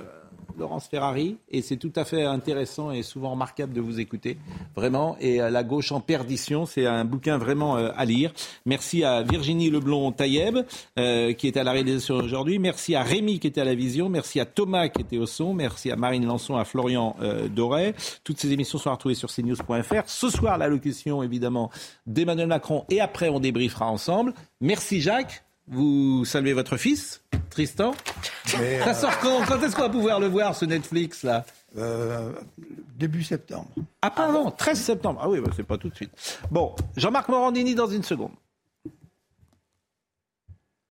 Laurence Ferrari, et c'est tout à fait intéressant et souvent remarquable de vous écouter, vraiment. Et euh, La gauche en perdition, c'est un bouquin vraiment euh, à lire. Merci à Virginie Leblond-Taïeb, euh, qui est à la réalisation aujourd'hui. Merci à Rémi, qui était à la vision. Merci à Thomas, qui était au son. Merci à Marine Lançon, à Florian Doré. Toutes ces émissions sont retrouvées sur cnews.fr. Ce soir, l'allocution, évidemment, d'Emmanuel Macron, et après, on débriefera ensemble. Merci Jacques. Vous saluez votre fils, Tristan Ça euh, sort quand Quand est-ce qu'on va pouvoir le voir, ce Netflix-là euh, Début septembre. Ah, pardon, 13 septembre. Ah oui, bah, c'est pas tout de suite. Bon, Jean-Marc Morandini dans une seconde.